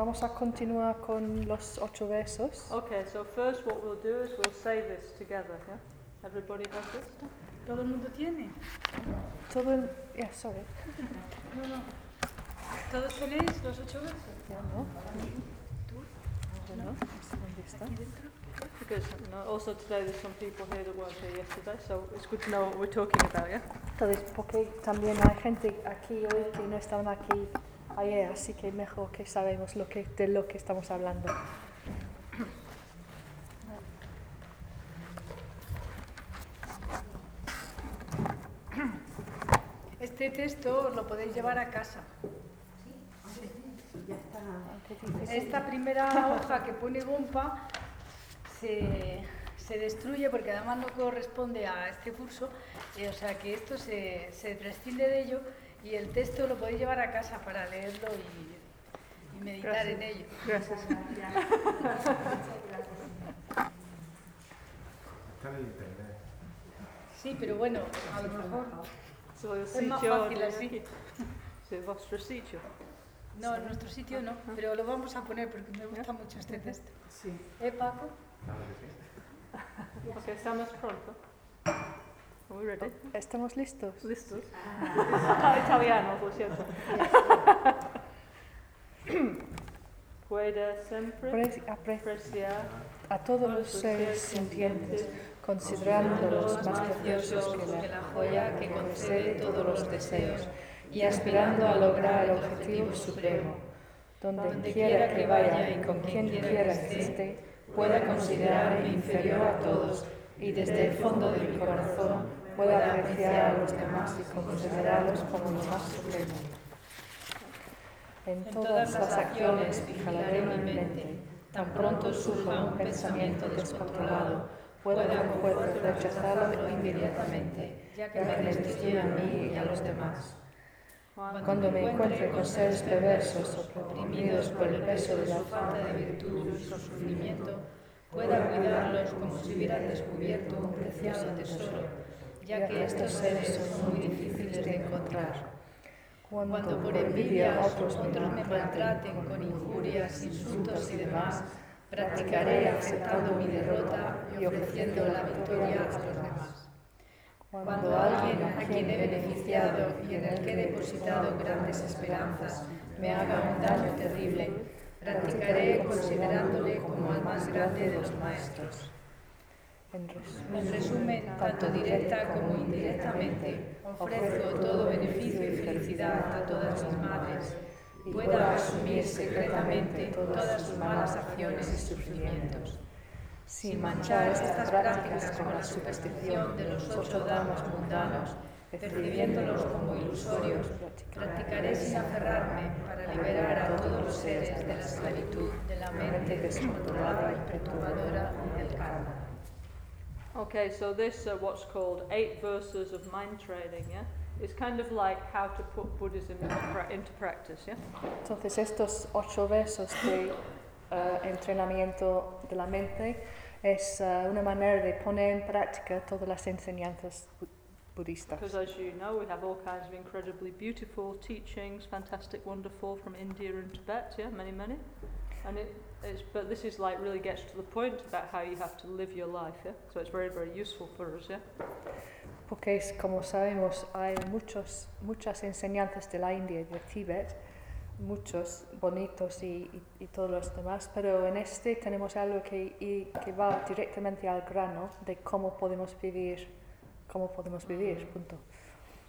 Vamos a continuar con los ocho versos. Okay, so first what we'll do is we'll say this together, yeah? Everybody has this? ¿Todo el mundo tiene? Todo el... Yeah, sorry. No, no. ¿Todos tenéis los ocho versos? Ya no. ¿Tú? Bueno, ¿dónde está? ¿Aquí dentro? Because you know, also today there's some people here that weren't here yesterday, so it's good to know what we're talking about, yeah? Entonces, porque también hay gente aquí hoy que no estaban aquí ayer, así que mejor que sabemos lo que, de lo que estamos hablando. Este texto lo podéis llevar a casa. Esta primera hoja que pone Gompa se, se destruye porque además no corresponde a este curso, eh, o sea que esto se, se prescinde de ello y el texto lo podéis llevar a casa para leerlo y, y meditar en ello. Gracias. Está en internet. Sí, pero bueno, a lo mejor es más fácil de así. c'est votre sitio. No, en nuestro sitio no, pero lo vamos a poner porque me gusta mucho este texto. Sí. ¿Eh, Paco? Claro que sí. Okay, estamos pronto. Are we ready? ¿Estamos listos? ¿Listos? Ah, italiano, lo siento. Puede siempre Pre- apre- apreciar a todos los seres sintientes, considerándolos más preciosos que la joya que concede todos los deseos, y aspirando a lograr el objetivo supremo. Donde quiera que vaya y con quien quiera que esté, pueda considerarme inferior a todos y desde el fondo de mi corazón pueda apreciar a los demás y considerarlos como lo más supremo. En todas las acciones fijaré mi mente, tan pronto surja un pensamiento descontrolado, pueda con fuerza rechazarlo inmediatamente, ya que me a mí y a los demás. Cuando me encuentre con seres perversos o oprimidos por el peso de la falta de virtud y su sufrimiento, pueda cuidarlos como si hubieran descubierto un precioso tesoro, ya que estos seres son muy difíciles de encontrar. Cuando por envidia otros me maltraten con injurias, insultos y demás, practicaré aceptando mi derrota y ofreciendo la victoria a los demás. Cuando alguien a quien he beneficiado y en el que he depositado grandes esperanzas me haga un daño terrible, practicaré considerándole como al más grande de los maestros. En resumen, tanto directa como indirectamente, ofrezco todo beneficio y felicidad a todas mis madres y pueda asumir secretamente todas sus malas acciones y sufrimientos. Sin manchar estas prácticas con la superstición de los ocho damas mundanos, percibiéndolos como ilusorios, practicaré sin aferrarme para liberar a todos los seres de la esclavitud de la mente descontrolada y perturbadora. Okay, so this, uh, what's called eight verses of mind training, yeah? It's kind of like how to put Buddhism into, pra- into practice, yeah? Entonces estos ocho versos de eh, entrenamiento de la mente es eh, una manera de poner en práctica todas las enseñanzas bu- budistas. Because as you know, we have all kinds of incredibly beautiful teachings, fantastic, wonderful, from India and Tibet, yeah, many, many. And it, it's, but this is like really gets to the point about how you have to live your life, yeah? So it's very, very useful for us, yeah? Porque es, como sabemos hay muchos, muchas enseñanzas de la India y de Tíbet, muchos bonitos y, y- y todos los demás, pero en este tenemos algo que, y- que va directamente al grano de cómo podemos vivir, cómo podemos vivir, mm-hmm. punto.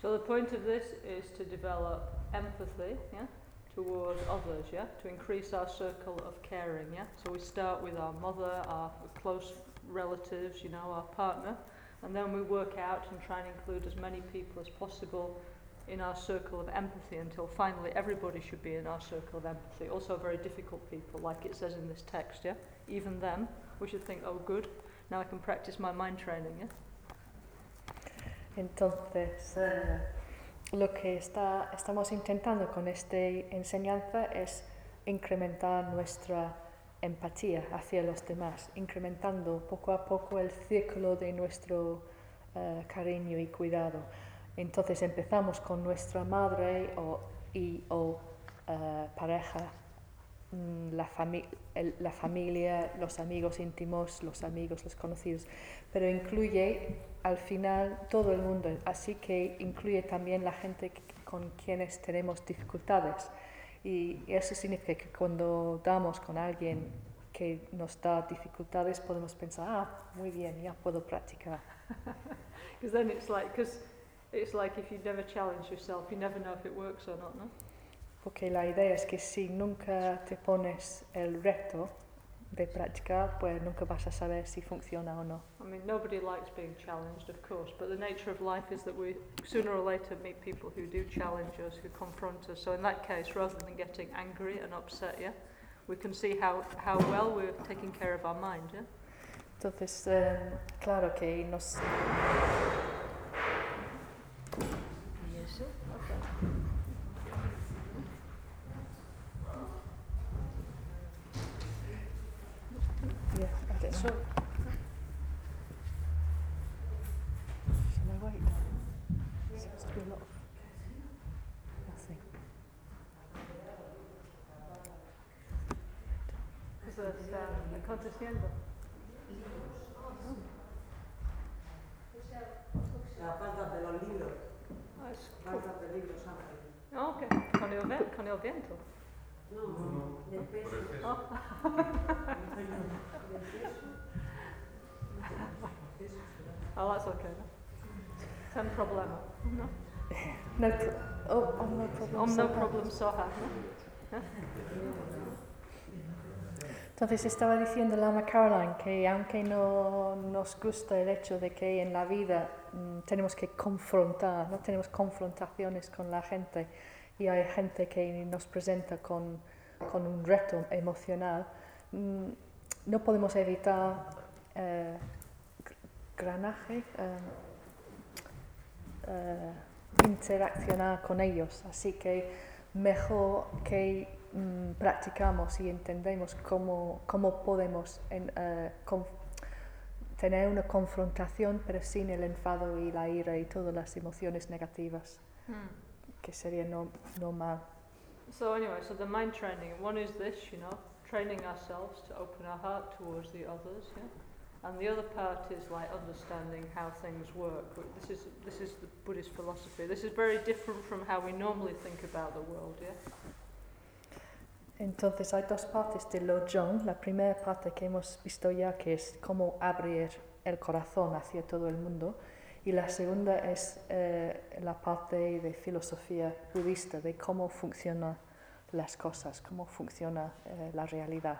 So the point of this is to develop empathy, yeah, towards others, yeah, to increase our circle of caring, yeah. So we start with our mother, our close relatives, you know, our partner, and then we work out and try and include as many people as possible in our circle of empathy until finally everybody should be in our circle of empathy. Also very difficult people, like it says in this text, yeah. Even them, we should think, oh, good, now I can practice my mind training, yeah. Entonces, eh, lo que está, estamos intentando con esta enseñanza es incrementar nuestra empatía hacia los demás, incrementando poco a poco el círculo de nuestro eh, cariño y cuidado. Entonces empezamos con nuestra madre o, eh, pareja mm, la, la familia, los amigos íntimos, los amigos, los conocidos, pero incluye al final todo el mundo, así que incluye también la gente con quienes tenemos dificultades. Y eso significa que cuando damos con alguien que nos da dificultades, podemos pensar, ah, muy bien, ya puedo practicar. Because then it's like, because it's like if you never challenge yourself, you never know if it works or not, no? Porque la idea es que si nunca te pones el reto de practicar, pues nunca vas a saber si funciona o no. I mean, nobody likes being challenged, of course, but the nature of life is that we sooner or later meet people who do challenge us, who confront us. So in that case, rather than getting angry and upset, yeah, we can see how, how well we're taking care of our mind, yeah? Entonces, eh, claro que nos, ¿Y eso? yeah, I don't know. Shall I wait? Seems to be a lot of nothing. Eso es uh, aconteciendo. La falta de los libros, Ah, es cool. falta de libros, Ángel. Ah, ok, con el, ve- con el viento. No, del peso. Oh, that's okay. No? Ten problema. No, No, pro- oh, oh, no problem. oh, Entonces estaba diciendo Lama Caroline que aunque no nos gusta el hecho de que en la vida mm, tenemos que confrontar, no tenemos confrontaciones con la gente y hay gente que nos presenta con, un reto emocional, mm, no podemos evitar eh, gr- granaje, eh, eh, interaccionar con ellos. Así que mejor que mm, practicamos y entendemos cómo, cómo podemos en- conf- tener una confrontación, pero sin el enfado y la ira y todas las emociones negativas, Hmm. que sería no, normal. So anyway, so the mind training, one is this, you know, training ourselves to open our heart towards the others, yeah? And the other part is like understanding how things work. This is, this is the Buddhist philosophy. This is very different from how we normally think about the world, yeah? Entonces hay dos partes de Lojong. La primera parte que hemos visto ya, que es cómo abrir el corazón hacia todo el mundo. Y la segunda es eh, la parte de filosofía budista, de cómo funcionan las cosas, cómo funciona eh, la realidad.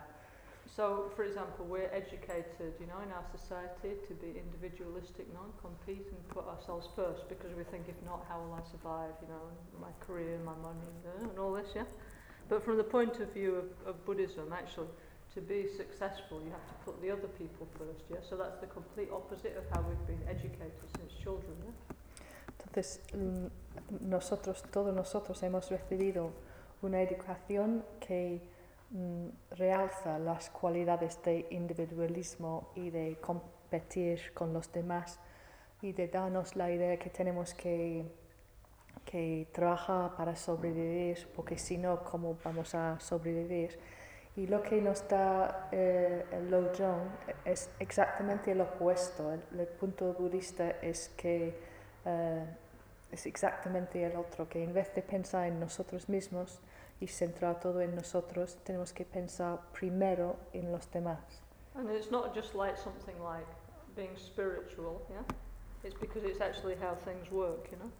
So, for example, we're educated, you know, in our society to be individualistic, no, and put ourselves first because we think if not, how will I survive, you know, my career, my money, and all this, yeah. But from the point of view of, of Buddhism, actually, to be successful, you have to put the other people first, yeah. So that's the complete opposite of how we've been educated since children, yeah. Entonces, mm, nosotros, todos nosotros hemos recibido una educación que realza las cualidades de individualismo y de competir con los demás y de darnos la idea que tenemos que, que trabajar para sobrevivir, porque si no, ¿cómo vamos a sobrevivir? Y lo que nos da eh, el Lojong es exactamente lo opuesto. El, el punto budista es que eh, es exactamente el otro, que en vez de pensar en nosotros mismos y centrar todo en nosotros, tenemos que pensar primero en los demás. And it's not just like something like being spiritual, yeah. It's because it's actually how things work, you know.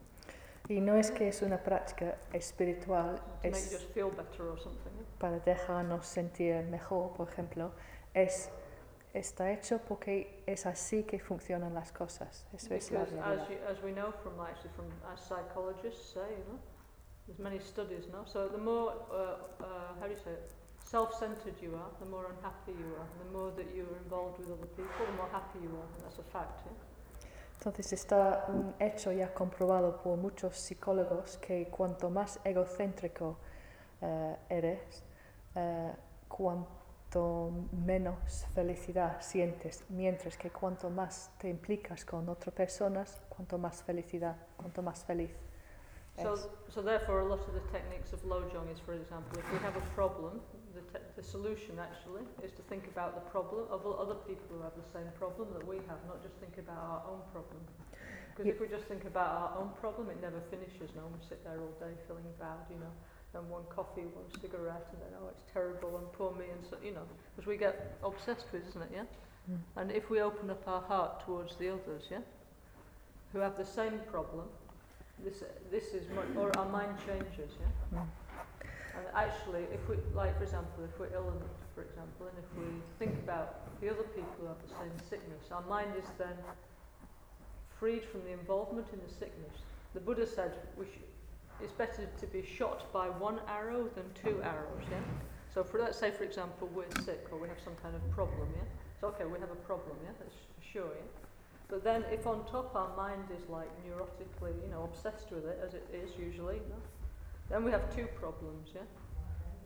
Y no es que es una práctica espiritual, To es just feel better or something. Yeah? para dejarnos sentir mejor, por ejemplo, es, está hecho porque es así que funcionan las cosas. Eso es la Because as, realidad. you, as we know from actually from as psychologists say, you know, there's many studies now. So the more uh, uh, how do you say it, self-centered you are, the more unhappy you are. The more that you're involved with other people, the more happy you are. And that's a fact. Yeah? Entonces está un hecho ya comprobado por muchos psicólogos que cuanto más egocéntrico eh, eres, eh, cuanto menos felicidad sientes, mientras que cuanto más te implicas con otras personas, cuanto más felicidad, cuanto más feliz So So, therefore, a lot of the techniques of Lojong is, for example, if we have a problem, the, te- the solution actually is to think about the problem of other people who have the same problem that we have, not just think about our own problem. Because Ye- if we just think about our own problem, it never finishes. No, we sit there all day feeling bad, you know, and one coffee, one cigarette, and then oh, it's terrible and poor me, and so you know, because we get obsessed with, isn't it? Yeah. Mm. And if we open up our heart towards the others, yeah, who have the same problem, this this is much, or our mind changes, yeah. Mm. And actually, if we, like for example, if we're ill, for example, and if we think about the other people who have the same sickness, our mind is then freed from the involvement in the sickness. The Buddha said we sh- it's better to be shot by one arrow than two arrows, yeah? So for let's say, for example, we're sick or we have some kind of problem, yeah? So okay, we have a problem, yeah? That's sure, yeah? But then if on top our mind is like neurotically, you know, obsessed with it, as it is usually, then we have two problems, yeah?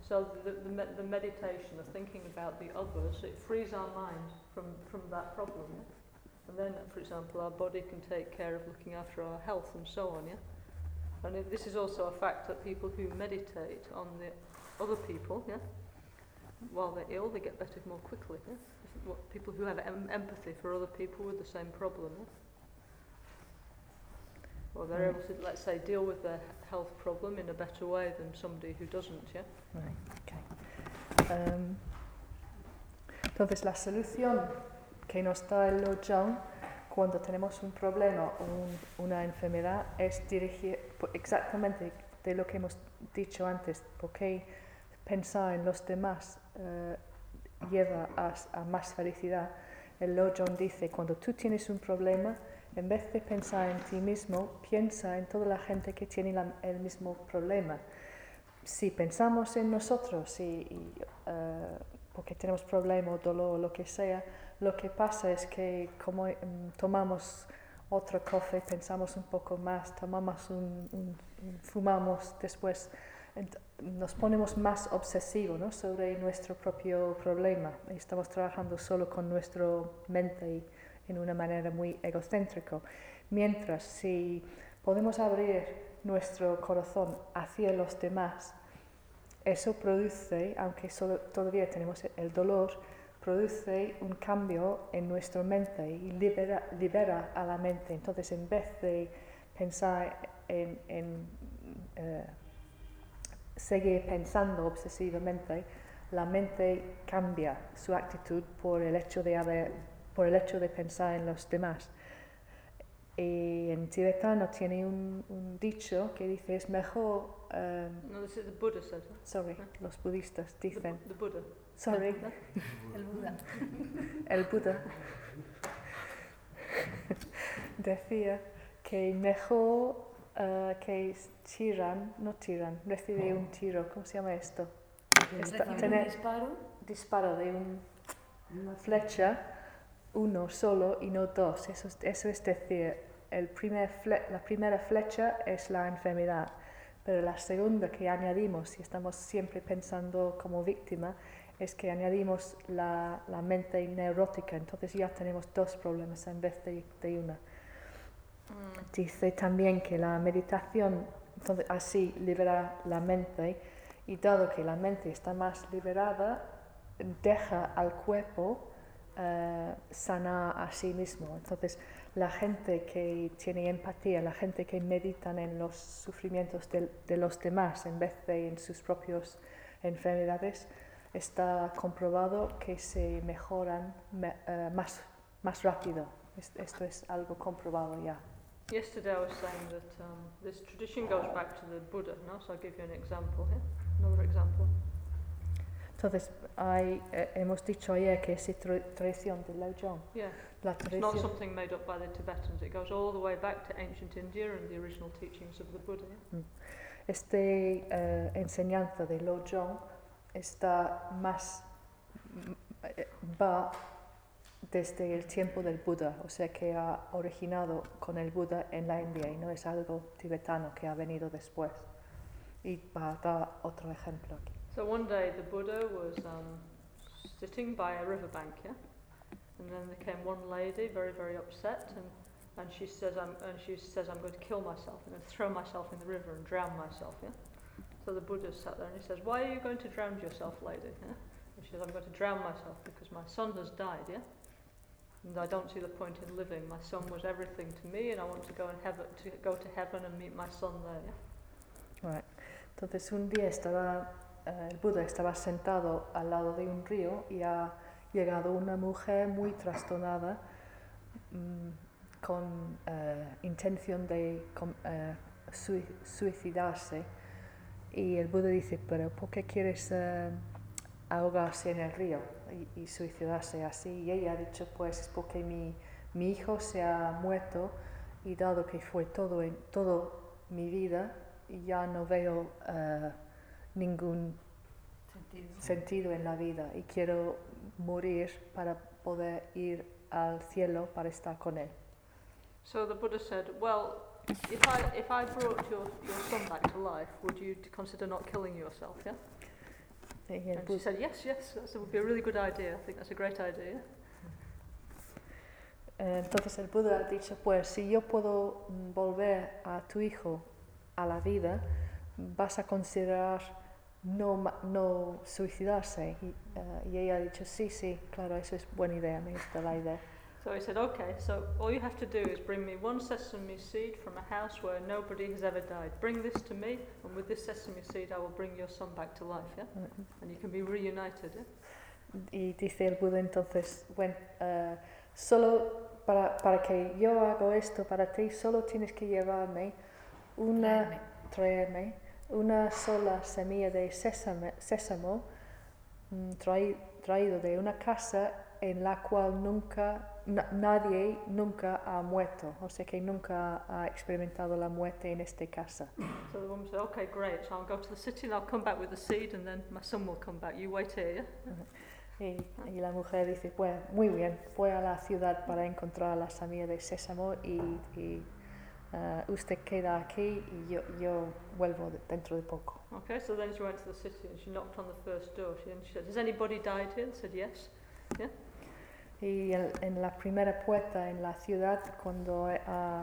So the, the, me- the meditation, the thinking about the others, it frees our mind from, from that problem, yeah? And then, for example, our body can take care of looking after our health and so on, yeah? And it, this is also a fact that people who meditate on the other people, yeah, while they're ill, they get better more quickly, yeah? What, people who have em- empathy for other people with the same problem? Or they're Mm. able to, let's say, deal with their health problem in a better way than somebody who doesn't, yeah? Right, ok. Em, entonces, la solución que nos da el Lojong cuando tenemos un problema o un- una enfermedad es dirigir exactamente de lo que hemos dicho antes, porque pensar en los demás eh, lleva a, a más felicidad. El Lojong dice, cuando tú tienes un problema, en vez de pensar en ti mismo, piensa en toda la gente que tiene la- el mismo problema si pensamos en nosotros y, y, eh, porque tenemos problema o dolor o lo que sea, lo que pasa es que como mm, tomamos otro café, pensamos un poco más, tomamos un, un- un- fumamos después, nos ponemos más obsesivos sobre nuestro propio problema y estamos trabajando solo con nuestra mente y en una manera muy egocéntrica. Mientras si podemos abrir nuestro corazón hacia los demás, eso produce, aunque todavía tenemos el dolor, produce un cambio en nuestra mente y libera, libera a la mente. Entonces, en vez de pensar en, en, eh, seguir pensando obsesivamente, la mente cambia su actitud por el hecho de, haber, por el hecho de pensar en los demás. Y en tibetano tiene un, un dicho que dice es mejor, eh, No, this is the Buddha said. huh? sorry, los budistas The, dicen, the Buddha. sorry, El Buda. el Buda decía que mejor eh, que tiran, no tiran, recibir un tiro, ¿cómo se llama esto? Esta- Recibir un tener disparo. disparo de un- una flecha, uno solo y no dos. Eso, es- eso es decir, el primer fle- la primera flecha es la enfermedad, pero la segunda que añadimos, y estamos siempre pensando como víctima, es que añadimos la, la mente neurótica, entonces ya tenemos dos problemas en vez de, de una. Dice también que la meditación así libera la mente y dado que la mente está más liberada, deja al cuerpo eh, sanar a sí mismo. Entonces, la gente que tiene empatía, la gente que meditan en los sufrimientos de, los demás en vez de en sus propias enfermedades, está comprobado que se mejoran me- eh, más, más rápido. Es- Esto es algo comprobado ya. Yesterday I was saying that um, this tradition goes back to the Buddha, no? So I'll give you an example here. Another example. Entonces, hay, eh, hemos dicho ayer que es tra- tradición de Lojong. Yeah, La it's not something made up by the Tibetans. It goes all the way back to ancient India and the original teachings of the Buddha. yeah? esta eh, enseñanza de Lojong está más, mm, eh, va desde el tiempo del Buda, o sea que ha originado con el Buda en la India y no es algo tibetano que ha venido después. Y va a dar otro ejemplo aquí. So one day the Buddha was um, sitting by a riverbank, yeah? And then there came one lady, very, very upset, and and she says, I'm, and she says, I'm going to kill myself. I'm throw myself in the river and drown myself. Yeah. So the Buddha sat there and he says, Why are you going to drown yourself, lady? Yeah? And she says, I'm going to drown myself because my son has died. Yeah. I don't see the point in living. My son was everything to me, and I want to go in heaven to go to heaven and meet my son there. Entonces un día estaba, eh, el Buda estaba sentado al lado de un río y ha llegado una mujer muy trastornada mm, con eh, intención de eh, sui- suicidarse y el Buda dice, pero ¿por qué quieres ahogarse en el río y, y suicidarse así? Y ella ha dicho, pues es porque mi, mi hijo se ha muerto y dado que fue todo, en, todo mi vida, ya no veo eh, ningún Sentido. sentido en la vida y quiero morir para poder ir al cielo para estar con él. So the Buddha said, Well, if I, if I brought your, your son back to life, would you consider not killing yourself? Yeah? Y el And she said, Yes, yes, that would be a really good idea. I think that's a great idea. eh, entonces el Buda ha dicho, pues si yo puedo mm, volver a tu hijo a la vida, vas a considerar no, no suicidarse. Y, eh, y ella ha dicho, sí, sí, claro, eso es buena idea, me gusta la idea. So he said, Okay, so all you have to do is bring me one sesame seed from a house where nobody has ever died. Bring this to me, and with this sesame seed, I will bring your son back to life. Yeah? And you can be reunited. Yeah? Y dice el Buda entonces, bueno, eh, solo para, para que yo haga esto para ti, solo tienes que llevarme una, Traerme. una sola semilla de sésamo, sésamo mm, trai- traído de una casa en la cual nunca, na- nadie nunca ha muerto, o sea que nunca ha experimentado la muerte en esta casa. So the woman said, Okay, great. So I'll go to the city and I'll come back with the seed, and then my son will come back. You wait here. Yeah? Y, y la mujer dice, pues muy bien, voy a la ciudad para encontrar la semilla de sésamo y, y, eh, usted queda aquí y yo, yo vuelvo de- dentro de poco. Okay, so then she went to the city and she knocked on the first door. She, and she said, Has anybody died here? They said, Yes. Y el- en la primera puerta en la ciudad, cuando ha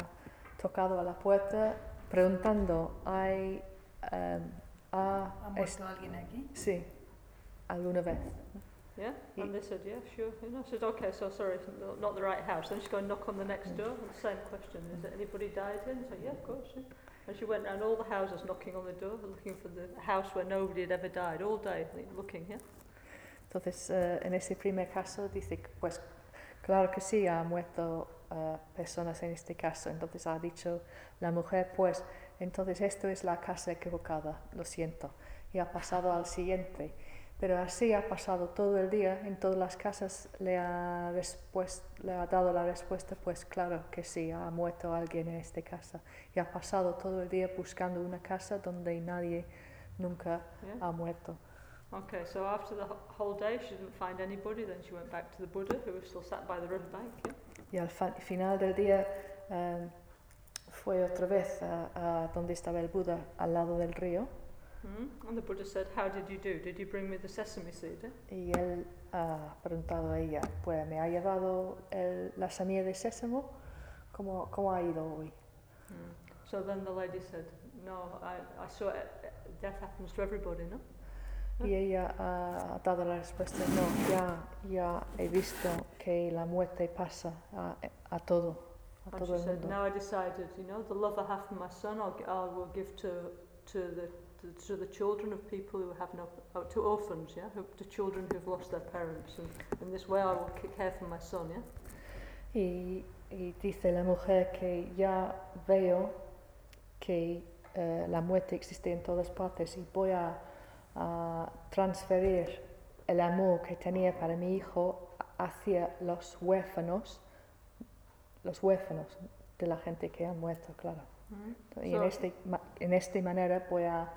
tocado a la puerta, preguntando, ¿hay, em, ha, ¿Ha muerto alguien aquí? sí, alguna vez? Yeah? Y- And they said, Yeah, sure. And I said, Okay, so sorry, it's not- not the right house. Then she go and knock on the next mm. door, and the same question Is there anybody died in? And they said, Yeah, of course. Yeah. And she went round all the houses knocking on the door, looking for the house where nobody had ever died, all day looking, yeah? Entonces, eh, en ese primer caso, dice, pues claro que sí, ha muerto eh, personas en este caso. Entonces ha dicho la mujer, pues entonces esto es la casa equivocada, lo siento. Y ha pasado al siguiente. Pero así ha pasado todo el día, en todas las casas le ha, respues- le ha dado la respuesta, pues claro que sí, ha muerto alguien en esta casa. Y ha pasado todo el día buscando una casa donde nadie nunca ha muerto. Okay, so after the whole day, she didn't find anybody. Then she went back to the Buddha, who was still sat by the riverbank. Yeah? Y al final del día eh, fue otra vez a, a donde estaba el Buda, al lado del río, Mm? And the Buddha said, How did you do? Did you bring me the sesame seed? eh?" y él ha preguntado a ella, pues me ha llevado el- la semilla de sésamo, ¿cómo, cómo ha ido hoy? Mm. So then the lady said, No, I, I saw it, death happens to everybody, no? Y ella ha dado la respuesta, no, ya, ya he visto que la muerte pasa a, a todo, a And todo she el said, mundo. Now I decided, you know, the love I have for my son, I'll, I will give to, to, the, to, the children of people who have no, oh, to orphans, yeah, who, to children who've lost their parents. And in this way I will care for my son, yeah? Y, y dice la mujer que ya veo que eh, la muerte existe en todas partes y voy a, a transferir el amor que tenía para mi hijo hacia los huérfanos, los huérfanos de la gente que ha muerto, claro. Y en, So- este, ma- en esta manera voy a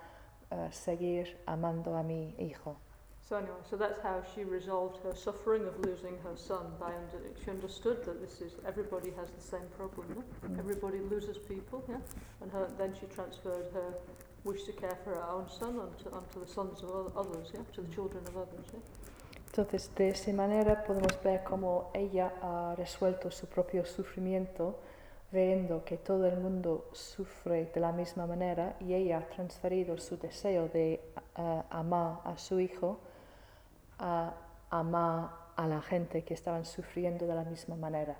eh, seguir amando a mi hijo. So anyway, so that's how she resolved her suffering of losing her son. By under, she understood that this is everybody has the same problem. Yeah? Mm. Everybody loses people, yeah. And her, then she transferred her wish to care for her own son onto, onto the sons of others, yeah, to the children of others. Yeah. Entonces, de esa manera podemos ver cómo ella ha resuelto su propio sufrimiento viendo que todo el mundo sufre de la misma manera y ella ha transferido su deseo de eh, amar a su hijo a amar a la gente que estaban sufriendo de la misma manera.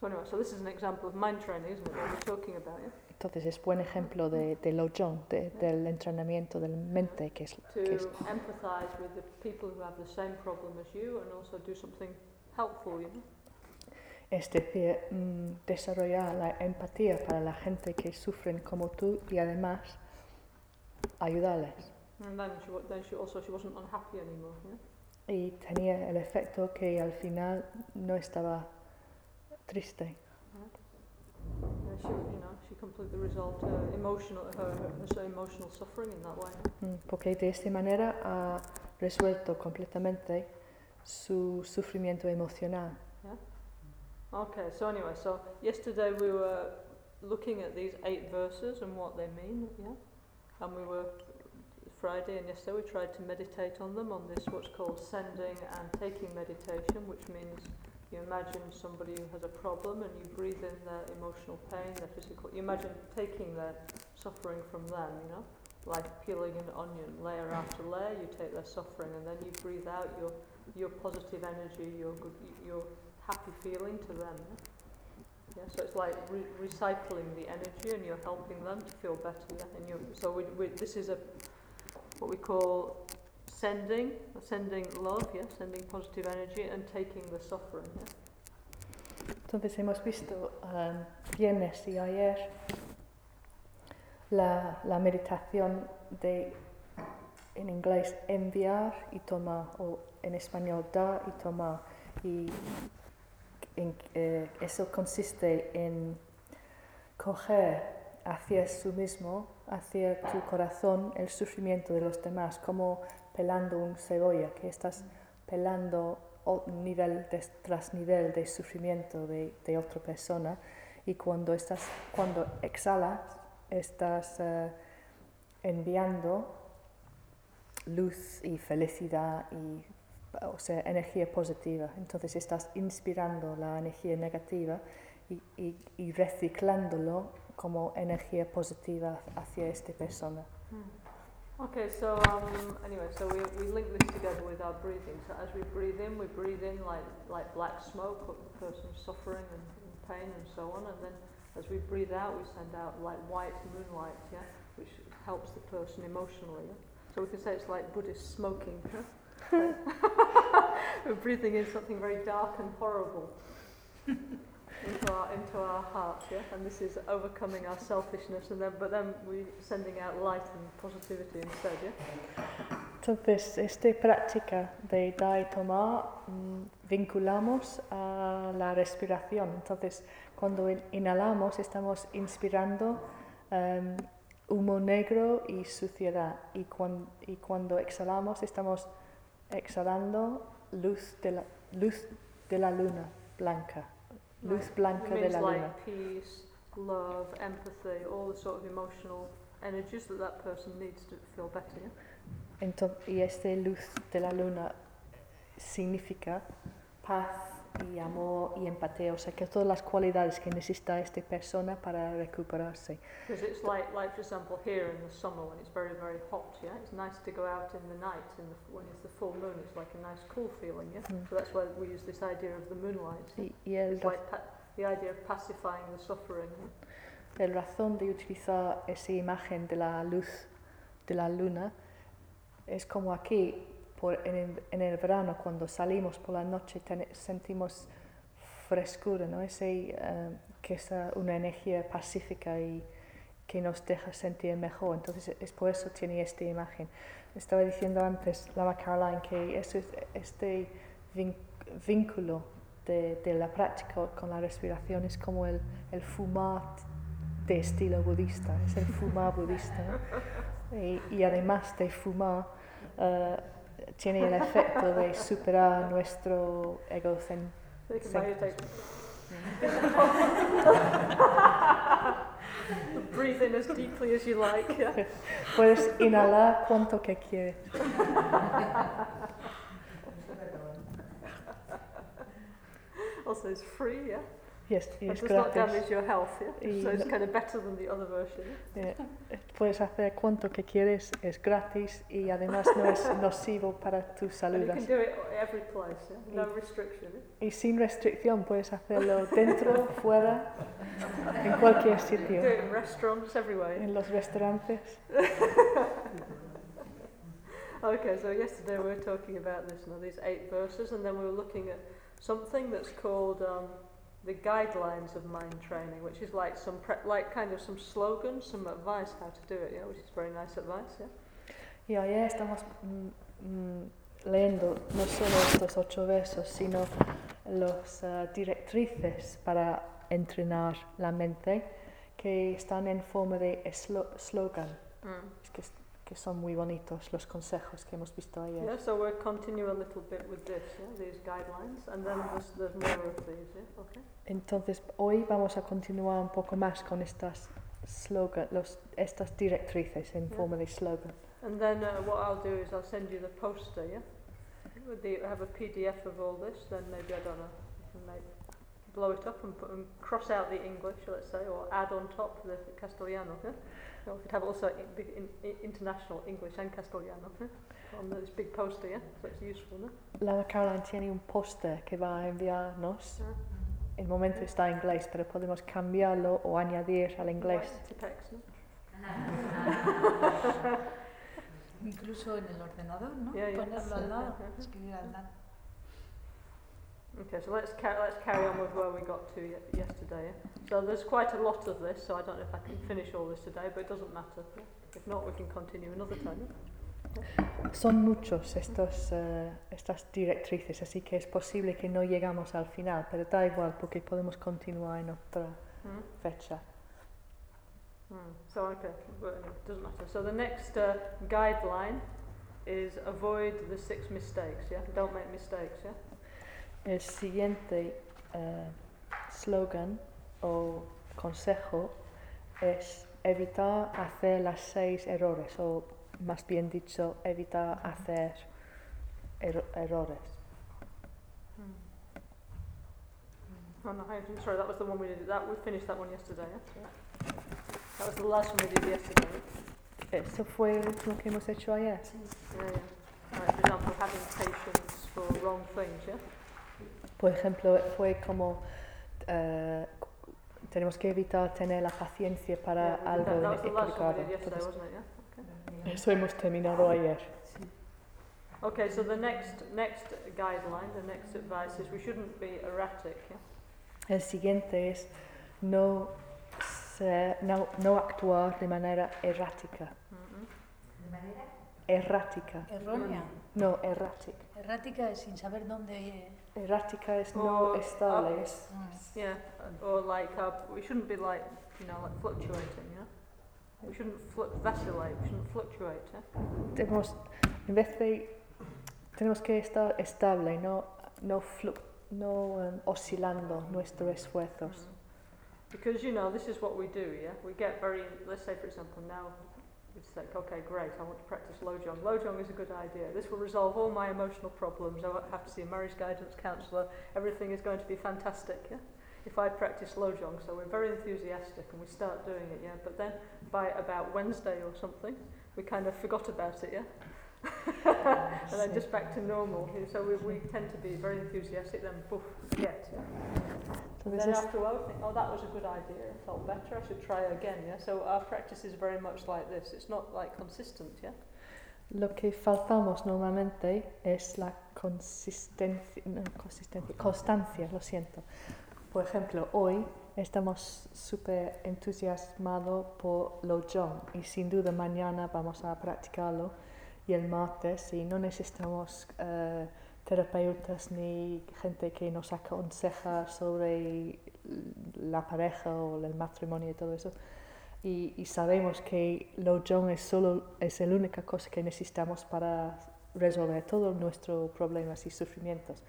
So anyway, so this is an example of mind training, isn't it? What we're talking about, yeah? Entonces es buen ejemplo de, de Lojong, de- del entrenamiento del mente, que es, To que es empathise with the people who have the same problem as you and also do something helpful, you know? es decir, mm, desarrollar la empatía para la gente que sufren como tú y además ayudarles. And then she, wa- then she also she wasn't unhappy anymore, yeah? Y tenía el efecto que al final no estaba triste, she, you know, she completely resolved her emotional, her, her, emotional suffering in that way. Mm, porque de esta manera ha resuelto completamente su sufrimiento emocional. Okay, so anyway, so yesterday we were looking at these eight verses and what they mean, yeah? And we were, Friday and yesterday we tried to meditate on them on this what's called sending and taking meditation, which means you imagine somebody who has a problem and you breathe in their emotional pain, their physical, you imagine taking their suffering from them, you know? Like peeling an onion, layer after layer, you take their suffering and then you breathe out your, your positive energy, your, your happy feeling to them. Yeah, so it's like re- recycling the energy, and you're helping them to feel better. Yeah, and you so we, we, this is a what we call sending, sending love. Yeah, sending positive energy and taking the suffering. Yeah. Entonces hemos visto um, viernes y ayer la, la meditación de, en inglés, enviar y tomar, o en español, dar y tomar. Y en- eh, eso consiste en coger hacia sí mismo, hacia tu corazón, el sufrimiento de los demás, como pelando un cebolla, que estás pelando nivel tras nivel de sufrimiento de, otra persona y cuando, estás, cuando exhalas estás eh, enviando luz y felicidad y o sea, energía positiva. Entonces estás inspirando la energía negativa y, y, y reciclándolo como energía positiva hacia esta persona. Okay, so um, anyway, so we, we link this together with our breathing. So as we breathe in, we breathe in like like black smoke, the person suffering and, and pain and so on, and then as we breathe out, we send out like white moonlight, yeah, which helps the person emotionally. Yeah? So we can say it's like Buddhist smoking. We're breathing in something very dark and horrible into our into our heart, yeah. And this is overcoming our selfishness, and then but then we sending out light and positivity instead, yeah. Entonces, esta práctica de dar y tomar mm, vinculamos a la respiración. Entonces, cuando in- inhalamos estamos inspirando em, humo negro y suciedad. Y, cuan- y cuando exhalamos estamos exhalando luz de la, luz de la luna blanca. Luz blanca de la like luna. peace, love, empathy, all the sort of emotional energies that that person needs to feel better. Yeah? Enton- y esta luz de la luna significa paz y amor y empatía, o sea que todas las cualidades que necesita esta persona para recuperarse. Because it's like, like for example, here in the summer when it's very, very hot, yeah, it's nice to go out in the night in the, when it's the full moon. It's like a nice cool feeling, yeah. Mm. So that's why we use this idea of the moonlight. yeah. Y, y el, It's ra- like pa- the idea of pacifying the suffering. yeah. el razón de utilizar esa imagen de la luz de la luna es como aquí, por, en, el, en el verano, cuando salimos por la noche ten- sentimos frescura, ¿no? Ese, eh, que es eh, una energía pacífica y que nos deja sentir mejor. Entonces, es por eso tiene esta imagen. Estaba diciendo antes, Lama Caroline, que es, este vínculo de, de la práctica con la respiración es como el, el fumar de estilo budista, es el fumar budista. ¿no? Y, y además de fumar, eh, tiene el efecto de superar nuestro egocentrismo. Breathe in as deeply as you like. Yeah. Puedes inhalar cuanto que quieres. Also, it's free. Yeah. Y es, y It es does not damage your health, yeah? Y so it's kind of better than the other version. yeah? Puedes hacer cuanto que quieres, es gratis y además no es nocivo para tu And you salud. can do it every place, yeah? no Y- restriction. Y sin restricción puedes hacerlo dentro, fuera, en cualquier Do sitio, it in restaurants, everywhere. en los restaurantes. Okay, so yesterday we were talking about this, you know, these eight verses, and then we were looking at something that's called um, the guidelines of mind training, which is like some pre- like kind of some slogans, some advice how to do it, yeah, which is very nice advice, yeah. Y ayer estamos mm, mm, leyendo no solo estos ocho versos, sino las directrices para entrenar la mente que están en forma de eslo- slogan, es que, que son muy bonitos los consejos que hemos visto ayer. Yeah, so we'll continue a little bit with this, yeah, these guidelines, and then there's, there's more of these, yeah, okay. Entonces, hoy vamos a continuar un poco más con estas, slogan, los, estas directrices en Yeah. forma de slogan. And then uh, what I'll do is I'll send you the poster, yeah? With the, have a PDF of all this, then maybe, I don't know, you can make, blow it up and, put, and cross out the English, let's say, or add on top the Castellano, yeah? We could have also in, international English and Castellano? On this big poster, yeah? So it's useful, no? La Caroline tiene un póster que va a enviarnos. Yeah. El momento está en inglés, pero podemos cambiarlo o añadir al inglés. No? Incluso en el ordenador, ¿no? Yeah, yeah. Ponerlo al lado, escribir al lado. Okay, so let's, ca- let's carry on with where we got to ye- yesterday. So there's quite a lot of this, so I don't know if I can finish all this today, but it doesn't matter. If not, we can continue another time. Son muchos estos, eh, estas directrices, así que es posible que no llegamos al final, pero da igual porque podemos continuar en otra Hmm? fecha. Hmm. So okay, but it doesn't matter. So the next uh, guideline is avoid the six mistakes. Yeah, don't make mistakes. Yeah. El siguiente eh, slogan o consejo es evitar hacer las seis errores, o más bien dicho, evitar hacer ero- errores. Oh no, sorry, that was the one we did. That we finished that one yesterday. That was the last one we did yesterday. Eso fue el último que hemos hecho ayer. Yeah, yeah. Right, for example, having patience for wrong things. Yeah. Por ejemplo, fue como eh, tenemos que evitar tener la paciencia para algo that. that was the last one equivocado. we did yesterday, Entonces, wasn't it? Yeah. Okay. eso hemos terminado ayer. Okay, so the next next guideline, the next advice is we shouldn't be erratic. Yeah. El siguiente es no, ser- no, no actuar de manera errática. Mm-hmm. ¿De manera? Errática. Errónea. No, errática. Errática es sin saber dónde. Errática es O, no uh, estable. es- Mm. Yeah, or like uh, we shouldn't be like you know like fluctuating. Yeah. We shouldn't flu- vacillate. We shouldn't fluctuate. Yeah. tenemos, en vez de, tenemos que estar estable, no, no, flu- no em, oscilando nuestros esfuerzos. Because you know this is what we do. Yeah. We get very. Let's say for example now. It's like, okay, great, I want to practice Lojong. Lojong is a good idea. This will resolve all my emotional problems. I won't have to see a marriage guidance counsellor. Everything is going to be fantastic. Yeah? If I practice Lojong, so we're very enthusiastic and we start doing it, yeah. But then by about Wednesday or something, we kind of forgot about it, yeah. and then just back to normal. So we, we tend to be very enthusiastic, then poof, forget. Entonces, Then after a while, think, oh, that was a good idea. I felt better. I should try again. Yeah. So our practice is very much like this. It's not like consistent. Yeah. Lo que faltamos normalmente es la consistencia, no, consistencia, constancia, lo siento. Por ejemplo, hoy estamos súper entusiasmados por lo John y sin duda mañana vamos a practicarlo y el martes y no necesitamos eh, terapeutas ni gente que nos aconseja sobre la pareja o el matrimonio y todo eso. Y, y sabemos que lo John es solo es la única cosa que necesitamos para resolver todos nuestros problemas y sufrimientos.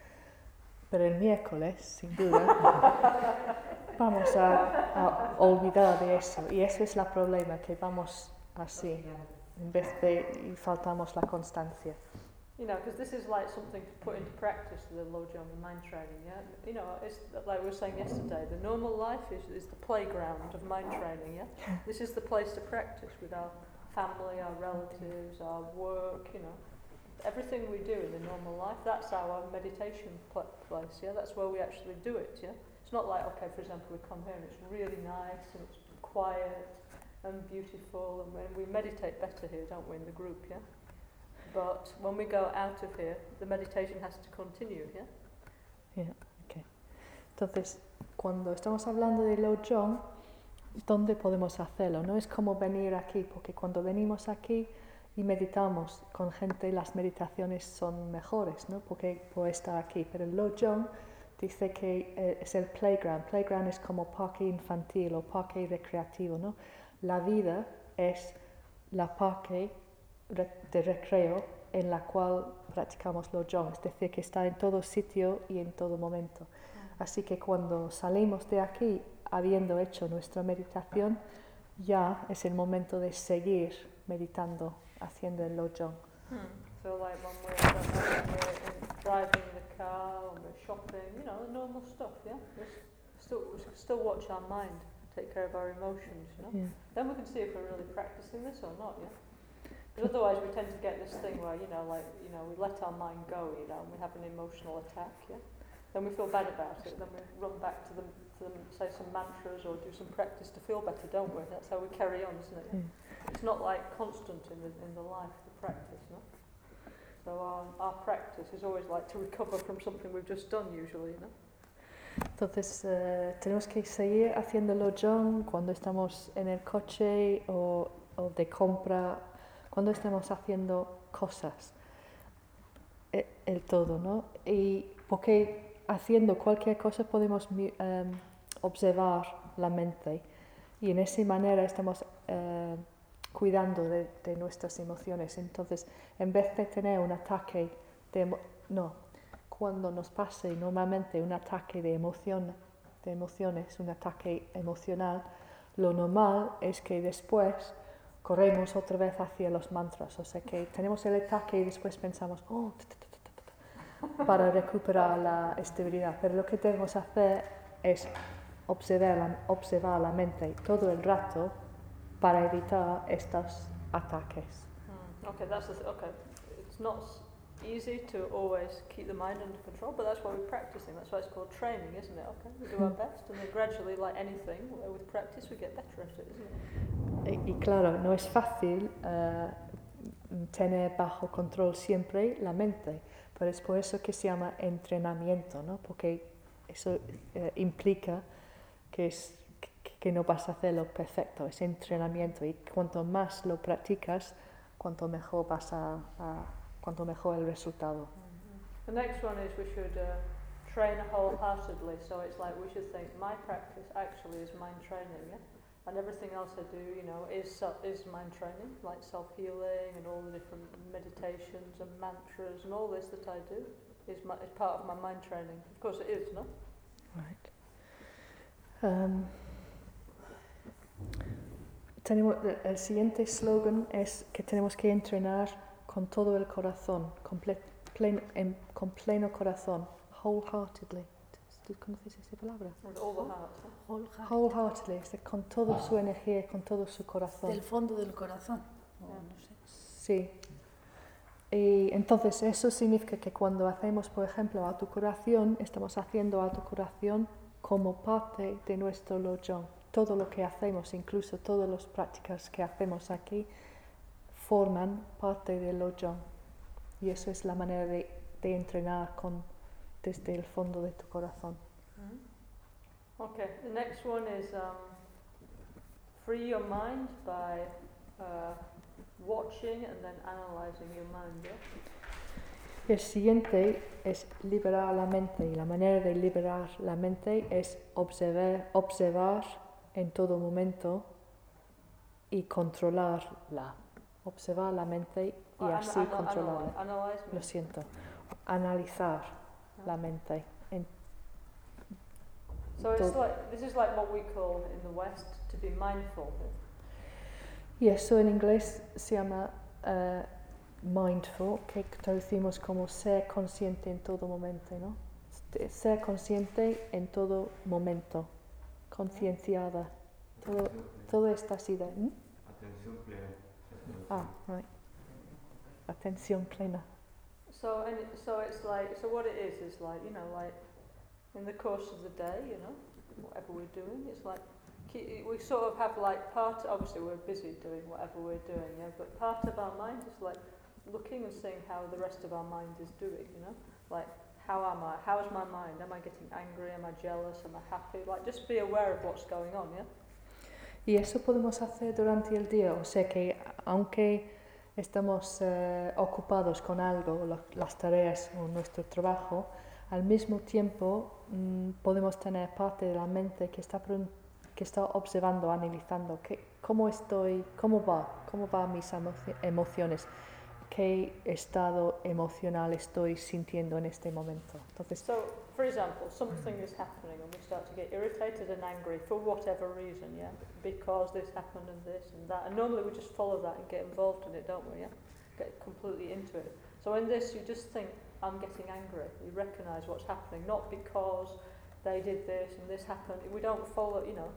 Pero el miércoles, sin duda, vamos a, a olvidar de eso. Y ese es el problema, que vamos así, en vez de y faltamos la constancia. You know, because this is like something to put into practice, the Lojong mind training, yeah? You know, it's like we were saying yesterday, the normal life is, is the playground of mind training, yeah? This is the place to practice with our family, our relatives, our work, you know. Everything we do in the normal life, that's our meditation pl- place, yeah? That's where we actually do it, yeah? It's not like, okay, for example, we come here and it's really nice and it's quiet and beautiful and when we meditate better here, don't we, in the group, yeah? But when we go out of here, the meditation has to continue, yeah? Yeah, okay. Entonces, cuando estamos hablando de Lojong, ¿dónde podemos hacerlo? No es como venir aquí, porque cuando venimos aquí y meditamos con gente, las meditaciones son mejores, ¿no? Porque puede estar aquí. Pero el Lojong dice que eh, es el playground. Playground es como parque infantil o parque recreativo, ¿no? La vida es la parque de recreo en la cual practicamos Lojong, es decir, que está en todo sitio y en todo momento. Así que cuando salimos de aquí, habiendo hecho nuestra meditación, ya es el momento de seguir meditando, haciendo el Lojong. So like when we're, we're in- driving the car, when we're shopping, you know, normal stuff, yeah? We s- still, still watch our mind, take care of our emotions, you know? Yeah. Then we can see if we're really practicing this or not, yeah? Because otherwise we tend to get this thing where, you know, like, you know, we let our mind go, you know, and we have an emotional attack, yeah? Then we feel bad about it, then we run back to them, to them, say some mantras or do some practice to feel better, don't we? That's how we carry on, isn't it? Mm. It's not like constant in the, in the life, the practice, no? So our, our practice is always like to recover from something we've just done usually, no? Entonces eh, tenemos que seguir haciendo Lojong cuando estamos en el coche o, o de compra, cuando estamos haciendo cosas, e- el todo, ¿no? Y porque haciendo cualquier cosa podemos em, observar la mente y en esa manera estamos eh, cuidando de, de nuestras emociones. Entonces, en vez de tener un ataque de... No, cuando nos pase normalmente un ataque de, emoción, de emociones, un ataque emocional, lo normal es que después corremos otra vez hacia los mantras. O sea que tenemos el ataque y después pensamos, oh, para recuperar la estabilidad. Pero lo que tenemos hacer es observar la, observar la mente todo el rato para evitar estos ataques. Mm, okay, that's okay. It's not easy to always keep the mind under control, but that's why we're practicing. That's why it's called training, isn't it? Okay, we do our best, and then gradually, like anything, with practice, we get better at it, isn't it? Y, y claro, no es fácil eh, tener bajo control siempre la mente, pero es por eso que se llama entrenamiento, ¿no? Porque eso eh, implica que, es, que, que no vas a hacerlo perfecto, es entrenamiento y cuanto más lo practicas, cuanto mejor vas a, a- cuanto mejor el resultado. The next one is we should uh, train wholeheartedly. So it's like we should think my practice actually is mind training, yeah, and everything else I do, you know, is is mind training, like self healing and all the different meditations and mantras and all this that I do is my, is part of my mind training. Of course, it is, no? Right. Um, tenemos, el siguiente slogan es que tenemos que entrenar con todo el corazón, comple- plen- en- con pleno corazón, wholeheartedly. ¿Tú conoces esa palabra? Olga, Wholeheartedly, es decir, con toda su energía, con todo su corazón. del fondo del corazón. no sé. Sí. Y entonces eso significa que cuando hacemos, por ejemplo, autocuración, estamos haciendo autocuración como parte de nuestro lojong. Todo lo que hacemos, incluso todas las prácticas que hacemos aquí, forman parte del lojong. Y eso es la manera de, de entrenar con, desde el fondo de tu corazón. Okay, the next one is um, free your mind by uh, watching and then analyzing your mind. Yeah? El siguiente es liberar la mente y la manera de liberar la mente es observar, observar en todo momento y controlarla. Observar la mente y Oh, así analyze Lo siento. Analizar la mente. En- So it's like this is like what we call in the West to be mindful. Y eso en inglés se llama eh, mindful, que traducimos como ser consciente en todo momento, ¿no? Este, Ser consciente en todo momento, concienciada, todo, todo está así de... ¿Mm? Atención plena. Ah, right. Atención plena. So and it, so it's like so what it is is like you know like in the course of the day you know whatever we're doing it's like we sort of have like part obviously we're busy doing whatever we're doing yeah but part of our mind is like looking and seeing how the rest of our mind is doing you know? Like how am I how is my mind? Am I getting angry? Am I jealous? Am I happy? Like just be aware of what's going on yeah Y eso podemos hacer durante el día, o sea que aunque estamos eh, ocupados con algo, la- las tareas o nuestro trabajo, al mismo tiempo mm, podemos tener parte de la mente que está, que está observando, analizando qué, cómo estoy, cómo va, cómo van mis emoci- emociones, qué estado emocional estoy sintiendo en este momento. Entonces, for example, something is happening and we start to get irritated and angry for whatever reason, yeah? Because this happened and this and that. And normally we just follow that and get involved in it, don't we, yeah? Get completely into it. So in this, you just think, I'm getting angry. You recognise what's happening, not because they did this and this happened. We don't follow, you know,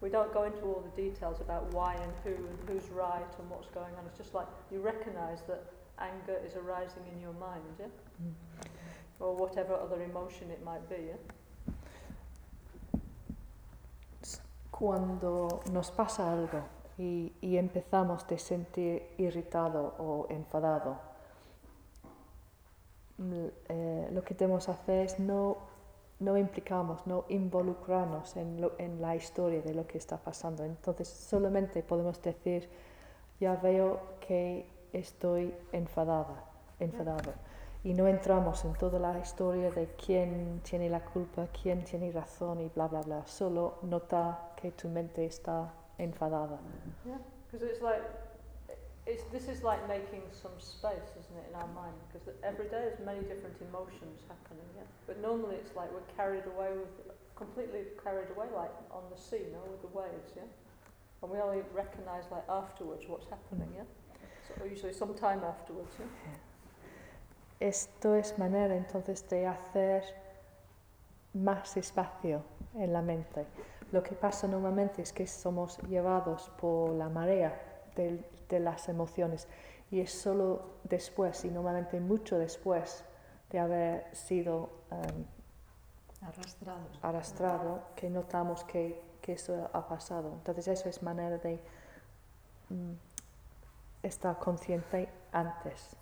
we don't go into all the details about why and who and who's right and what's going on. It's just like you recognise that anger is arising in your mind, yeah? mm, or whatever other emotion it might be. Yeah? cuando nos pasa algo y, y empezamos a sentir irritado o enfadado, mm, eh, lo que tenemos que hacer es no, no implicamos, no involucrarnos en, lo- en la historia de lo que está pasando. Entonces solamente podemos decir, ya veo que estoy enfadada, enfadado. Y no entramos en toda la historia de quién tiene la culpa, quién tiene razón y bla, bla, bla. Solo nota que tu mente está enfadada. Yeah. Because it's like, it's, this is like making some space, isn't it, in our mind? Because every day there's many different emotions happening, yeah? But normally it's like we're carried away with, completely carried away, like on the sea, no, with the waves, yeah? And we only recognise like afterwards what's happening, yeah? So usually some time afterwards, yeah? Esto es manera entonces de hacer más espacio en la mente. Lo que pasa normalmente es que somos llevados por la marea de, las emociones y es solo después y normalmente mucho después de haber sido Arrastrados. arrastrado que notamos que, que eso ha pasado. Entonces eso es manera de mm, estar consciente antes.